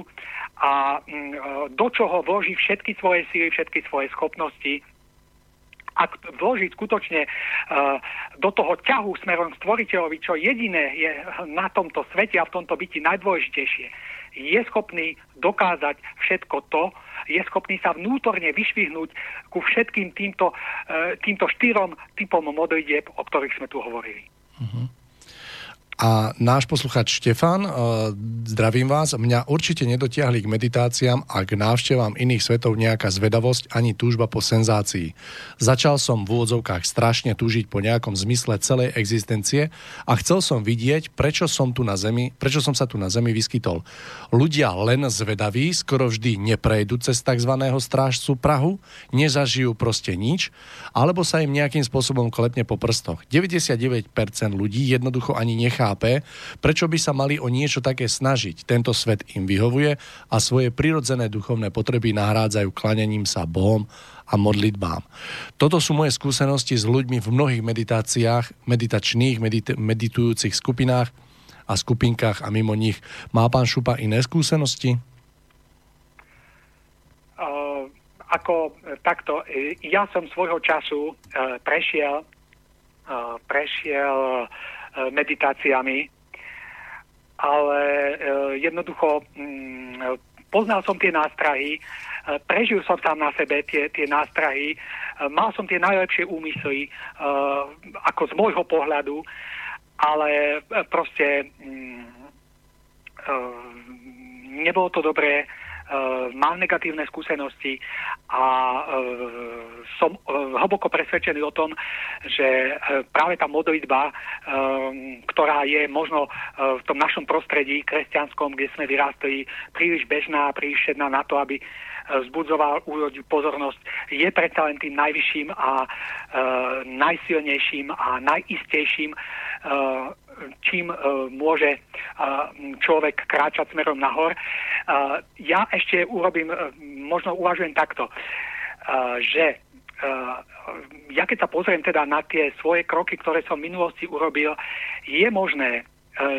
a mm, eh, do čoho vloží všetky svoje síly, všetky svoje schopnosti ak vložiť skutočne uh, do toho ťahu smerom stvoriteľovi, čo jediné je na tomto svete a v tomto byti najdôležitejšie, je schopný dokázať všetko to, je schopný sa vnútorne vyšvihnúť ku všetkým týmto, uh, týmto štyrom typom modlitieb, o ktorých sme tu hovorili. Uh-huh. A náš posluchač Štefan, e, zdravím vás, mňa určite nedotiahli k meditáciám a k návštevám iných svetov nejaká zvedavosť ani túžba po senzácii. Začal som v úvodzovkách strašne túžiť po nejakom zmysle celej existencie a chcel som vidieť, prečo som tu na zemi, prečo som sa tu na zemi vyskytol. Ľudia len zvedaví skoro vždy neprejdu cez tzv. strážcu Prahu, nezažijú proste nič, alebo sa im nejakým spôsobom klepne po prstoch. 99% ľudí jednoducho ani nechá nechápe, prečo by sa mali o niečo také snažiť. Tento svet im vyhovuje a svoje prirodzené duchovné potreby nahrádzajú klanením sa Bohom a modlitbám. Toto sú moje skúsenosti s ľuďmi v mnohých meditáciách, meditačných, medit- meditujúcich skupinách a skupinkách a mimo nich. Má pán Šupa iné skúsenosti? Uh, ako e, takto, e, ja som svojho času uh, prešiel uh, prešiel E, meditáciami, ale e, jednoducho mm, poznal som tie nástrahy, e, prežil som tam na sebe tie, tie nástrahy, mal som tie najlepšie úmysly, ako z môjho pohľadu, ale proste mm, nebolo to dobré, mám negatívne skúsenosti a uh, som uh, hlboko presvedčený o tom, že práve tá modlitba, ktorá je možno v tom našom prostredí kresťanskom, kde sme vyrástli, príliš bežná, príliš šedná na to, aby vzbudzoval ľudí pozornosť, je predsa len tým najvyšším a e, najsilnejším a najistejším e, čím uh, môže uh, človek kráčať smerom nahor. Uh, ja ešte urobím, uh, možno uvažujem takto, uh, že ja keď sa pozriem teda na tie svoje kroky, ktoré som v minulosti urobil, je možné,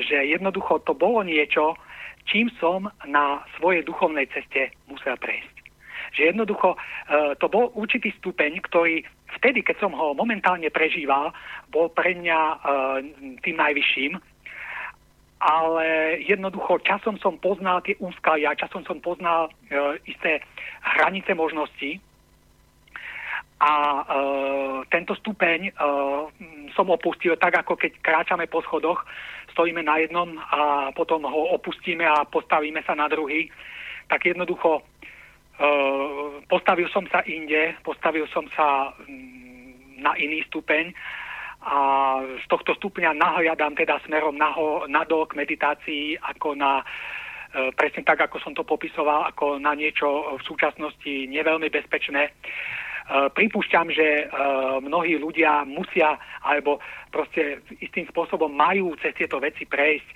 že jednoducho to bolo niečo, čím som na svojej duchovnej ceste musel prejsť. Že jednoducho to bol určitý stupeň, ktorý vtedy, keď som ho momentálne prežíval, bol pre mňa tým najvyšším, ale jednoducho časom som poznal tie úskalia, časom som poznal e, isté hranice možností. A e, tento stupeň e, som opustil tak, ako keď kráčame po schodoch, stojíme na jednom a potom ho opustíme a postavíme sa na druhý, tak jednoducho e, postavil som sa inde, postavil som sa mm, na iný stupeň a z tohto stupňa nahliadam teda smerom naho, nadol k meditácii ako na e, presne tak, ako som to popisoval, ako na niečo v súčasnosti neveľmi bezpečné. E, pripúšťam, že mnohí ľudia musia alebo proste istým spôsobom majú cez tieto veci prejsť,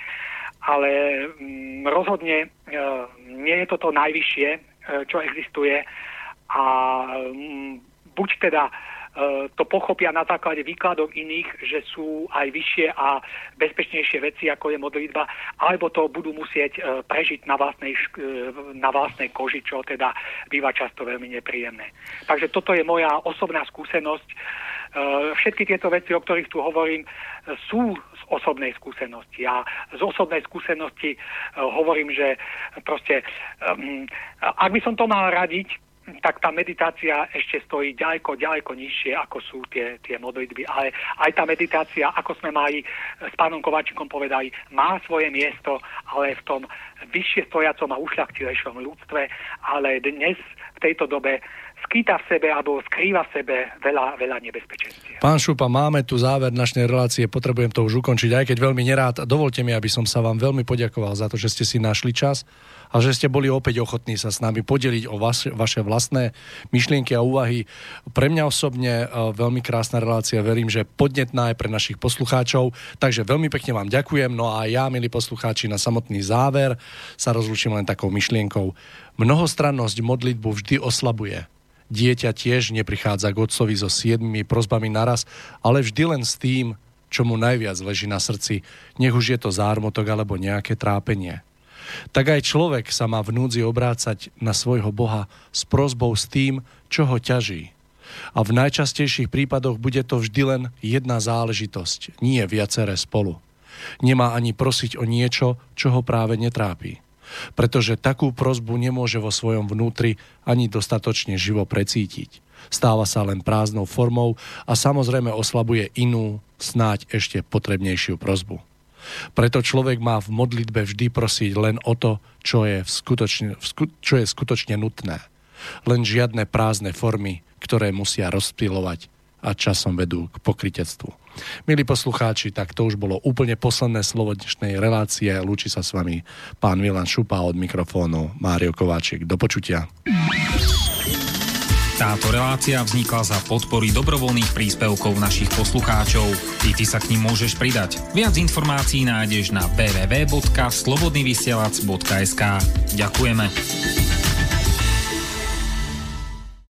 ale mm, rozhodne nie je to to najvyššie, čo existuje a mm, buď teda E, to pochopia na základe výkladov iných, že sú aj vyššie a bezpečnejšie veci, ako je modlitba, alebo to budú musieť e, prežiť na vlastnej, na vlastnej koži, čo teda býva často veľmi nepríjemné. Takže toto je moja osobná skúsenosť. Všetky tieto veci, o ktorých tu hovorím, sú osobnej skúsenosti. A z osobnej skúsenosti hovorím, že proste, ak by som to mal radiť, tak tá meditácia ešte stojí ďaleko, ďaleko nižšie, ako sú tie, tie modlitby. Ale aj tá meditácia, ako sme mali s pánom Kovačikom povedali, má svoje miesto, ale v tom vyššie stojacom a ušľachtilejšom ľudstve, ale dnes v tejto dobe skýta v sebe alebo skrýva v sebe veľa, veľa nebezpečenstiev. Pán Šupa, máme tu záver našej relácie, potrebujem to už ukončiť, aj keď veľmi nerád. Dovolte mi, aby som sa vám veľmi poďakoval za to, že ste si našli čas a že ste boli opäť ochotní sa s nami podeliť o vaše, vaše vlastné myšlienky a úvahy. Pre mňa osobne e, veľmi krásna relácia, verím, že podnetná aj pre našich poslucháčov. Takže veľmi pekne vám ďakujem. No a ja, milí poslucháči, na samotný záver sa rozlučím len takou myšlienkou. Mnohostrannosť modlitbu vždy oslabuje. Dieťa tiež neprichádza k otcovi so siedmimi prozbami naraz, ale vždy len s tým, čo mu najviac leží na srdci, nech už je to zármotok alebo nejaké trápenie tak aj človek sa má v núdzi obrácať na svojho Boha s prozbou s tým, čo ho ťaží. A v najčastejších prípadoch bude to vždy len jedna záležitosť, nie viaceré spolu. Nemá ani prosiť o niečo, čo ho práve netrápi. Pretože takú prozbu nemôže vo svojom vnútri ani dostatočne živo precítiť. Stáva sa len prázdnou formou a samozrejme oslabuje inú, snáď ešte potrebnejšiu prozbu. Preto človek má v modlitbe vždy prosiť len o to, čo je, skutočne, čo je skutočne nutné. Len žiadne prázdne formy, ktoré musia rozptýlovať a časom vedú k pokritectvu. Milí poslucháči, tak to už bolo úplne posledné slovo dnešnej relácie. Lúči sa s vami pán Milan Šupa od mikrofónu Mário Kováčik. Do počutia. Táto relácia vznikla za podpory dobrovoľných príspevkov našich poslucháčov. I ty sa k ním môžeš pridať. Viac informácií nájdeš na www.slobodnyvysielac.sk Ďakujeme.